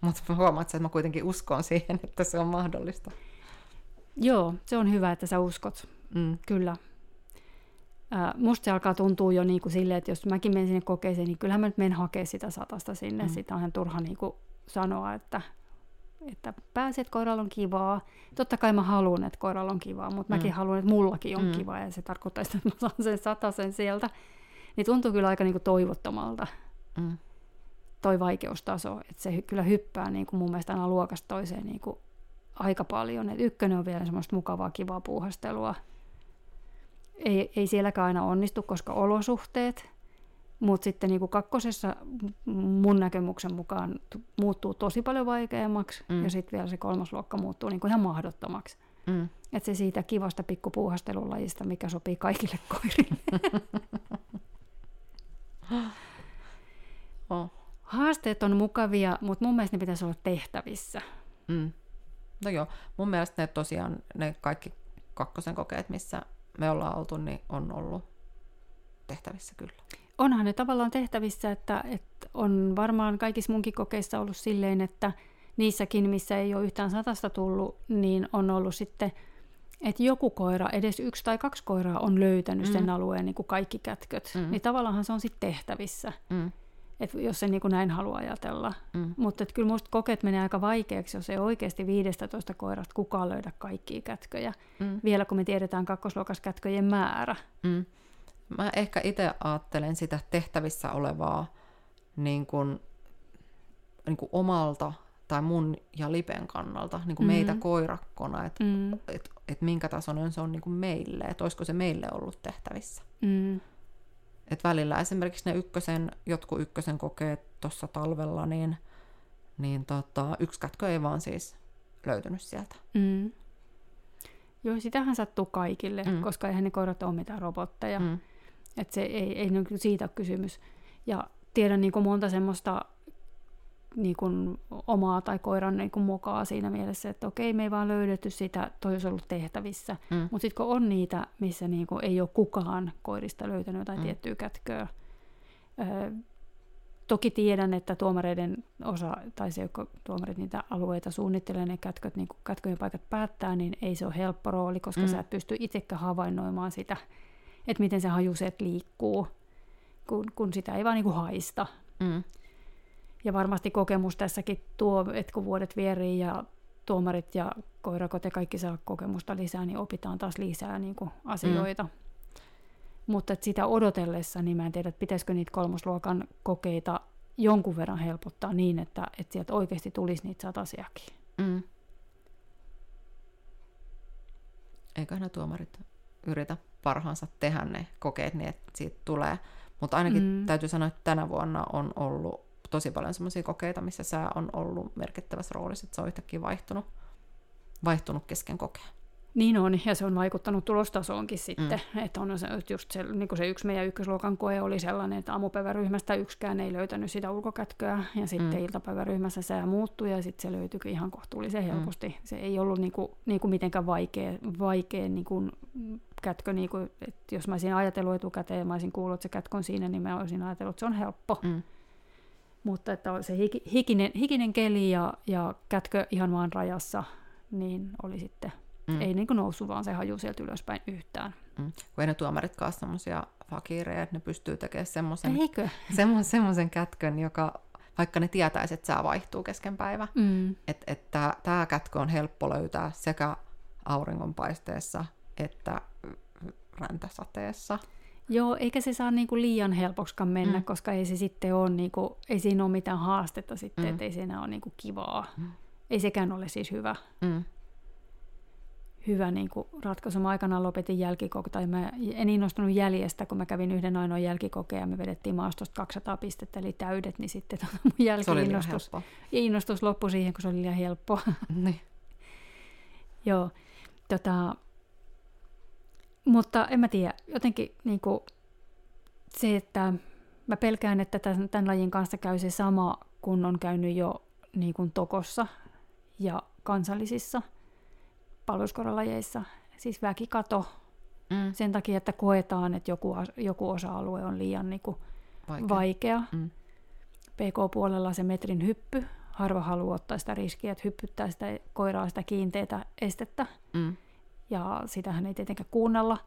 Mutta huomaat, että mä kuitenkin uskon siihen, että se on mahdollista. Joo, se on hyvä, että sä uskot. Mm. Kyllä. Ää, musta se alkaa tuntua jo niin kuin silleen, että jos mäkin menen sinne kokeeseen, niin kyllähän mä nyt menen hakea sitä satasta sinne. Mm. Sitä on ihan turha niin kuin sanoa, että, että pääset, koiralla on kivaa. Totta kai mä haluan, että koiralla on kivaa, mutta Mm. mäkin haluan, että mullakin on Mm. kivaa ja se tarkoittaa sitä, että mä saan sen satasen sieltä. Niin tuntuu kyllä aika niin kuin toivottomalta Mm. toi vaikeustaso, että se kyllä hyppää niin kuin mun mielestä aina luokasta toiseen niin kuin aika paljon. Et ykkönen on vielä semmoista mukavaa, kivaa puuhastelua. Ei, ei sielläkään aina onnistu, koska olosuhteet, mutta sitten niin kuin kakkosessa mun näkemyksen mukaan muuttuu tosi paljon vaikeammaksi Mm. ja sitten vielä se kolmosluokka muuttuu niin kuin ihan mahdottomaksi. Mm. Että se siitä kivasta pikkupuuhastelulajista, mikä sopii kaikille koirille. Oh. Haasteet on mukavia, mutta mun mielestä ne pitäisi olla tehtävissä. Mm. No joo, mun mielestä ne tosiaan, ne kaikki kakkosen kokeet, missä me ollaan oltu, niin on ollut tehtävissä kyllä. onhan ne tavallaan tehtävissä, että, että on varmaan kaikissa munkin kokeissa ollut silleen, että niissäkin, missä ei ole yhtään satasta tullut, niin on ollut sitten, että joku koira, edes yksi tai kaksi koiraa on löytänyt sen Mm. alueen niin kuin kaikki kätköt. Mm. Niin tavallaan se on sitten tehtävissä, Mm. Että jos se niin kuin näin haluaa ajatella. Mm. Mutta kyllä musta kokeet menee aika vaikeaksi, jos ei oikeasti 15 koirasta kukaan löydä kaikkia kätköjä. Mm. Vielä kun me tiedetään kakkosluokas kätköjen määrä. Mm. Mä ehkä itse ajattelen sitä tehtävissä olevaa niin kuin niin kuin omalta tai mun ja Lipen kannalta niin kuin mm. meitä koirakkona, että Mm. et, et minkä tasoinen se on niin kuin meille, että olisiko se meille ollut tehtävissä. Mm. Et välillä esimerkiksi ne ykkösen, jotkut ykkösen kokeet tuossa talvella, niin, niin tota, yksi kätkö ei vaan siis löytynyt sieltä. Mm. Joo, sitähän sattuu kaikille, Mm. koska eihän ne koirat ole mitään robotteja. Mm. Että se ei, ei niin kuin siitä ole kysymys. Ja tiedän niin kuin monta semmoista niin kuin omaa tai koiran niin kuin mokaa siinä mielessä, että okei, me ei vaan löydetty sitä, toi olisi ollut tehtävissä. Mm. Mutta sitten kun on niitä, missä niin kuin ei ole kukaan koirista löytänyt jotain Mm. tiettyä kätköä, öö, Toki tiedän, että tuomareiden osa, tai se, joka tuomarit niitä alueita suunnittelee, ne kätköt, niin kätköjen paikat päättää, niin ei se ole helppo rooli, koska mm. sä et pysty itsekään havainnoimaan sitä, että miten se hajuset liikkuu, kun, kun sitä ei vaan niin kuin haista. Mm. Ja varmasti kokemus tässäkin tuo, että kun vuodet vierii ja tuomarit ja koirakot ja kaikki saa kokemusta lisää, niin opitaan taas lisää niin kuin asioita. Mm. Mutta että sitä odotellessa, niin mä en tiedä, että pitäisikö niitä kolmosluokan kokeita jonkun verran helpottaa niin, että, että sieltä oikeasti tulisi niitä satasiakin. Mm. Eiköhän ne tuomarit yritä parhaansa tehdä ne kokeet niin, että siitä tulee. Mutta ainakin mm. Mm. täytyy sanoa, että tänä vuonna on ollut tosi paljon semmoisia kokeita, missä sää on ollut merkittävässä roolissa, että se on yhtäkkiä vaihtunut, vaihtunut kesken kokeen. Niin on, ja se on vaikuttanut tulostasoonkin sitten. Mm. Että on se, just se, niin kuin se yksi meidän ykkösluokan koe oli sellainen, että aamupäiväryhmästä yksikään ei löytänyt sitä ulkokätköä, ja sitten Mm. mm. iltapäiväryhmässä sää muuttui, ja sitten se löytyikin ihan kohtuullisen Mm. helposti. Mm. Se ei ollut niin kuin, niin kuin mitenkään vaikea, vaikea niin kuin kätkö, niin kuin, että jos mä olisin ajatellut etukäteen, ja mä olisin kuullut, että se kätkö on siinä, niin mä olisin ajatellut, että se on helppo. Mm. Mutta että se hiki, hikinen, hikinen keli ja, ja kätkö ihan vaan rajassa, niin oli sitten Mm. ei niin kuin noussut vaan se haju sieltä ylöspäin yhtään. Mm. Kun ei ne tuomaritkaan semmoisia fakiireja, että ne pystyy tekemään semmoisen Eikö? semmo- semmoisen kätkön, joka vaikka ne tietäisi, että sää vaihtuu kesken päivä, Mm. että et tämä kätkö on helppo löytää sekä auringonpaisteessa että räntäsateessa. Joo, eikä se saa niinku liian helpoksikaan mennä, Mm. koska ei se sitten ole, niinku, ei siinä ole mitään haastetta sitten, Mm. että ei siinä ole niinku kivaa. Mm. Ei sekään ole siis hyvä, Mm. hyvä niinku ratkaisu. Mä aikanaan lopetin jälkikoke, tai mä en innostunut jäljestä, kun mä kävin yhden ainoan jälkikokeen ja me vedettiin maastosta 200 pistettä, eli täydet, niin sitten tota mun jälki-innostus innostus loppui siihen, kun se oli liian helppoa. Niin. Joo, tota, mutta en mä tiedä, jotenkin niin kuin, se, että mä pelkään, että tämän, tämän lajin kanssa käy se sama, kun on käynyt jo niin kuin tokossa ja kansallisissa palveluskoralajeissa, siis väkikato Mm. sen takia, että koetaan, että joku, joku osa-alue on liian niin kuin Vaikea. vaikea. Mm. PK-puolella se metrin hyppy, harva haluaa ottaa sitä riskiä, että hyppyttää sitä koiraa sitä kiinteitä estettä, Mm. Ja sitähän ei tietenkään kuunnella.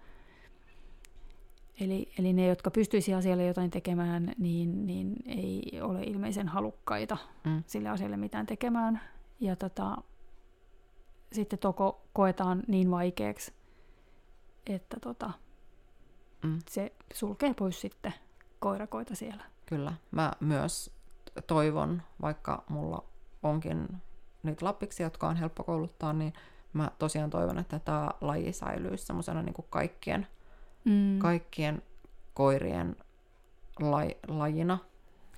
Eli, eli ne, jotka pystyisi asialle jotain tekemään, niin, niin ei ole ilmeisen halukkaita Mm. sille asialle mitään tekemään. Ja tota, sitten toko koetaan niin vaikeaksi, että tota, Mm. se sulkee pois sitten koirakoita siellä. Kyllä. Mä myös toivon, vaikka mulla onkin niitä lappiksi, jotka on helppo kouluttaa, niin mä tosiaan toivon, että tämä laji säilyisi semmoisena niin kuin kaikkien, Mm. kaikkien koirien laj, lajina,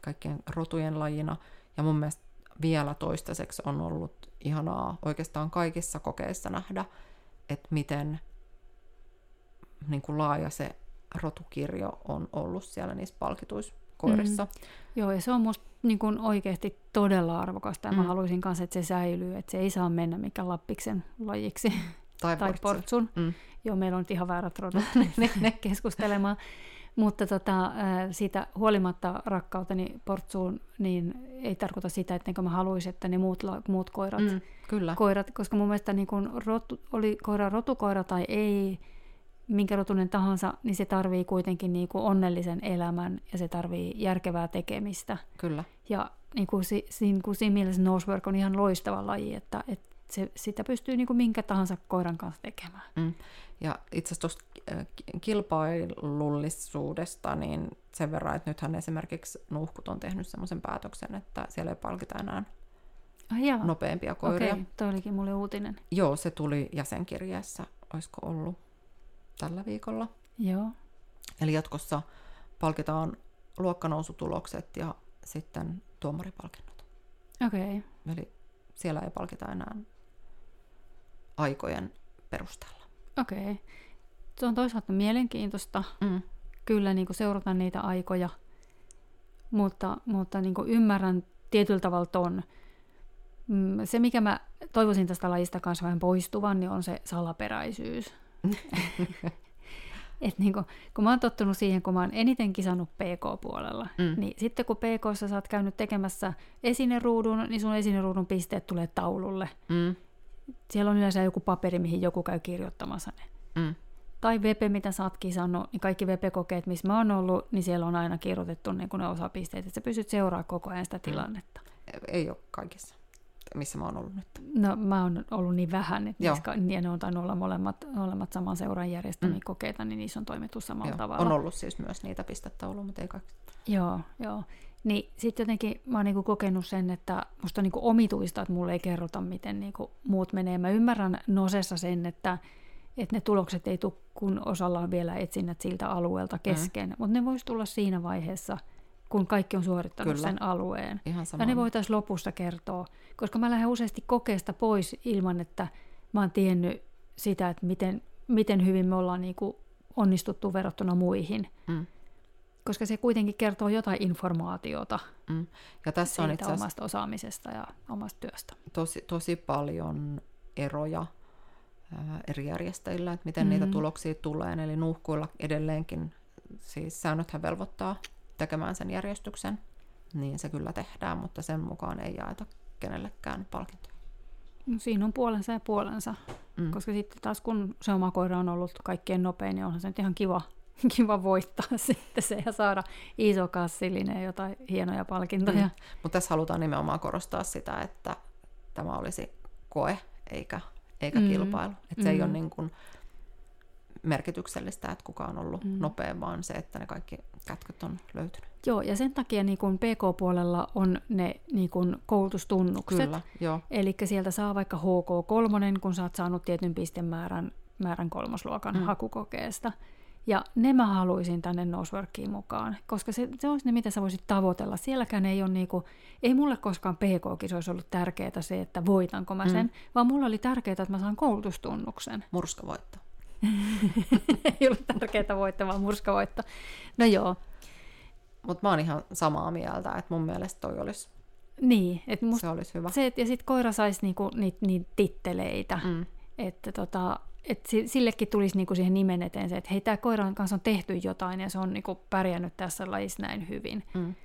kaikkien rotujen lajina. Ja mun mielestä vielä toistaiseksi on ollut ihanaa oikeastaan kaikissa kokeissa nähdä, että miten niin kuin laaja se rotukirjo on ollut siellä niissä palkituissa koirissa. Mm. Joo, ja se on musta niin kun oikeasti todella arvokasta, ja mm. Mä haluaisin kanssa, että se säilyy, että se ei saa mennä mikään lappiksen lajiksi Tai, tai portsu. portsun. Mm. Joo, meillä on nyt ihan väärät rodut keskustelemaan. Mutta tota, ää, siitä huolimatta rakkauteni portsuun, niin ei tarkoita sitä, että mä haluaisin, että ne muut, muut koirat, Mm, kyllä. koirat, koska mun mielestä niin kun rotu, oli koira rotukoira tai ei, minkä rotunen tahansa, niin se tarvii kuitenkin niin kuin onnellisen elämän ja se tarvii järkevää tekemistä. kyllä. Ja niin kuin, si, niin kuin siinä mielessä Nosework on ihan loistava laji, että, että se, sitä pystyy niin kuin minkä tahansa koiran kanssa tekemään. Mm. Ja itse asiassa tuosta kilpailullisuudesta, niin sen verran, että nythän esimerkiksi Nuhkut on tehnyt semmoisen päätöksen, että siellä ei palkita enää jaa. nopeampia koiria. Okei, toi olikin mulle uutinen. Joo, se tuli jäsenkirjeessä, olisiko ollut tällä viikolla. Joo. Eli jatkossa palkitaan luokkanousutulokset ja sitten tuomaripalkinnot. Okei. Eli siellä ei palkita enää aikojen perusteella. Okei. Se on toisaalta mielenkiintoista. Mm. Kyllä niin seurata niitä aikoja, mutta, mutta niin ymmärrän tietyllä tavalla ton. Mm, Se, mikä mä toivoisin tästä lajista kanssa vähän poistuvan, niin on se salaperäisyys. Et niin kun, kun mä oon tottunut siihen, kun mä oon eniten kisannut PK-puolella, Mm. niin sitten kun PKssa sä oot käynyt tekemässä esineruudun, niin sun esineruudun pisteet tulee taululle. Mm. Siellä on yleensä joku paperi, mihin joku käy kirjoittamassa ne. Mm. Tai VP, mitä sä oot kisannut, niin kaikki VP-kokeet, missä mä oon ollut, niin siellä on aina kirjoitettu niin ne osapisteet, että sä pystyt seuraamaan koko ajan sitä tilannetta. Ei ole kaikissa, missä mä oon ollut nyt. No mä oon ollut niin vähän, että Joo. niissä, ka- ja ne on tainnut olla molemmat, molemmat saman seuran järjestämiä mm. kokeita, niin niissä on toimittu samalla Joo. tavalla. On ollut siis myös niitä pistetauluja, mutta ei kaikki. Joo, joo. Niin sitten jotenkin mä oon niinku kokenut sen, että musta on niinku omituista, että mulle ei kerrota, miten niinku muut menee. Mä ymmärrän Nosessa sen, että, että ne tulokset ei tule, kun osalla on vielä etsinnät siltä alueelta kesken, mm. mutta ne voisi tulla siinä vaiheessa, kun kaikki on suorittanut Kyllä. sen alueen. Ihan. Ja ne voitaisiin lopussa kertoa, koska mä lähden useasti kokeesta pois ilman, että mä oon tiennyt sitä, että miten, miten hyvin me ollaan niinku onnistuttu verrattuna muihin. Mm. Koska se kuitenkin kertoo jotain informaatiota Mm. Ja tässä on itse omasta osaamisesta ja omasta työstä. tosi, tosi paljon eroja ää, eri järjestäjillä, että miten mm. niitä tuloksia tulee. Eli nuhkuilla edelleenkin, siis säännöthän velvoittaa tekemään sen järjestyksen, niin se kyllä tehdään, mutta sen mukaan ei jaeta kenellekään palkintoja. No, siinä on puolensa ja puolensa, Mm. mm. koska sitten taas kun se oma koira on ollut kaikkein nopein, niin onhan se nyt ihan kiva, kiva voittaa sitten se ja saada iso kassillinen jotain hienoja palkintoja. Mm. Mutta tässä halutaan nimenomaan korostaa sitä, että tämä olisi koe eikä, eikä mm. Mm. kilpailu. Että se ei Mm. ole niin kuin merkityksellistä, että kuka on ollut mm. Mm. nopea, vaan se, että ne kaikki kätköt on löytynyt. Joo, ja sen takia niin kun PK-puolella on ne niin kun koulutustunnukset. Kyllä, joo. Eli sieltä saa vaikka HK3, kun sä oot saanut tietyn pistemäärän määrän kolmosluokan Mm. mm. hakukokeesta. Ja ne mä haluaisin tänne Noseworkiin mukaan, koska se, se olisi ne, mitä sä voisit tavoitella. Sielläkään ei ole niinku, ei mulle koskaan PK-kisoissa ollut tärkeää se, että voitanko mä sen, mm. vaan mulla oli tärkeää, että mä saan koulutustunnuksen. Murskavoitto. ei ollut tärkeää voittaa, vaan murskavoitto. No joo, Mutta mä oon ihan samaa mieltä, että mun mielestä toi olisi, niin. Et musta se olisi hyvä. se, et- ja sitten koira saisi niinku niitä niit titteleitä. Mm. Että tota, et si- sillekin tulisi niinku siihen nimen eteen se, että hei, tämä koiran kanssa on tehty jotain ja se on niinku pärjännyt tässä lajissa näin hyvin. Mm.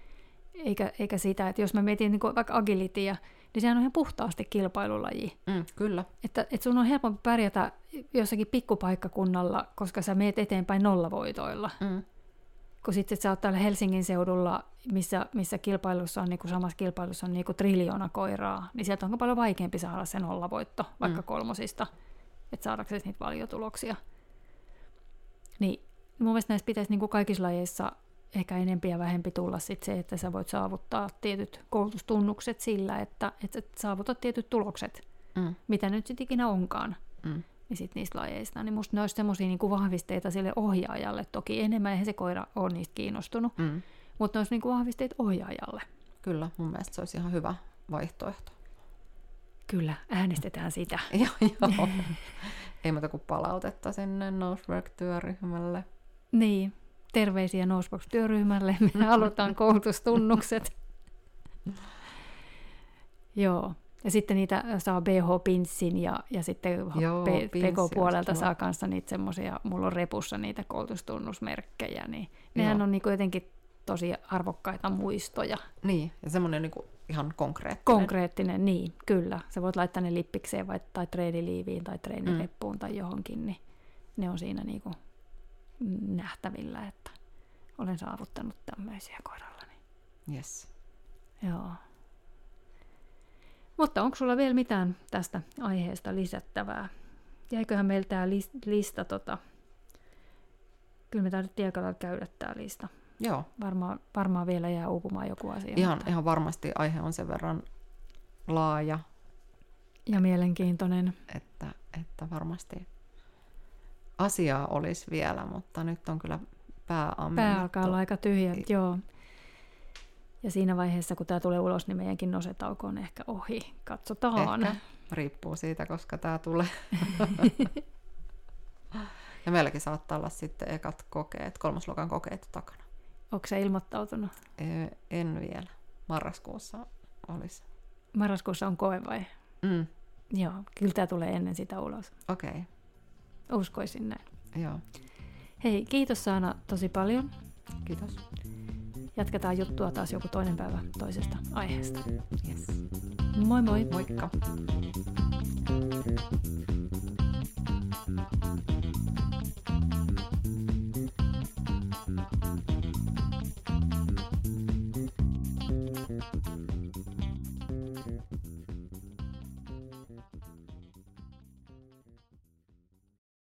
Eikä, eikä sitä, että jos mä mietin niinku vaikka agilityä, niin sehän on ihan puhtaasti kilpailulaji. Mm, kyllä, Että, että sun on helpompi pärjätä jossakin pikkupaikkakunnalla, koska sä meet eteenpäin nollavoitoilla. mm. Kun sitten sä oot täällä Helsingin seudulla, missä, missä kilpailussa on, niin kuin samassa kilpailussa on niin kuin triljoona koiraa, niin sieltä on paljon vaikeampi saada se nollavoitto, vaikka Mm. mm. kolmosista, että saadaksesi niitä valiotuloksia. Niin mun mielestä näissä pitäisi niin kuin kaikissa lajeissa ehkä enempi ja vähempi tulla sit se, että sä voit saavuttaa tietyt koulutustunnukset sillä, että, että sä saavutat tietyt tulokset, Mm. mitä nyt sitten ikinä onkaan Mm. niin sit niistä lajeista, niin musta ne olisi semmoisia niinku vahvisteita sille ohjaajalle. Toki enemmän eihän se koira ole niistä kiinnostunut, Mm. mutta ne olisi niinku vahvisteita ohjaajalle. Kyllä, mun mielestä se olisi ihan hyvä vaihtoehto. Kyllä, äänestetään sitä. joo, joo. Ei muuta kuin palautetta sinne Nosework-työryhmälle. Niin, terveisiä Nosebox-työryhmälle. Me halutaan koulutustunnukset. Joo. Ja sitten niitä saa BH-pinssin ja, ja sitten Joo, PK-puolelta saa kanssa niitä semmoisia, mulla on repussa niitä koulutustunnusmerkkejä, niin nehän Joo. on niinku jotenkin tosi arvokkaita muistoja. Niin, ja semmoinen niin ihan konkreettinen. Konkreettinen, niin, kyllä. Sä voit laittaa ne lippikseen vai, tai treeniliiviin tai treenireppuun mm. tai johonkin, niin ne on siinä niinku nähtävillä, että olen saavuttanut tämmöisiä koirallani. Yes. Joo. Mutta onko sulla vielä mitään tästä aiheesta lisättävää? Jäiköhän meillä tämä lista, tota... kyllä me tarvittiin aika käydä tämä lista. Joo. Varmaan, varmaan vielä jää uupumaan joku asia. Ihan, mutta... ihan varmasti aihe on sen verran laaja. Ja mielenkiintoinen. Että, että varmasti asiaa olisi vielä, mutta nyt on kyllä pää Pää alkaa olla aika tyhjä, joo. Ja siinä vaiheessa, kun tämä tulee ulos, niin meidänkin nosetauko on ehkä ohi. Katsotaan. Ehkä. Riippuu siitä, koska tämä tulee. ja meilläkin saattaa olla sitten ekat kokeet, kolmosluokan kokeet takana. Onko se ilmoittautunut? En vielä. Marraskuussa olisi. Marraskuussa on koe vai? Mm. Joo, kyllä tämä tulee ennen sitä ulos. Okei. Okay. Uskoisin näin. Joo. Hei, kiitos Saana tosi paljon. Kiitos. Jatketaan juttua taas joku toinen päivä toisesta aiheesta. Yes. Moi moi. Moikka.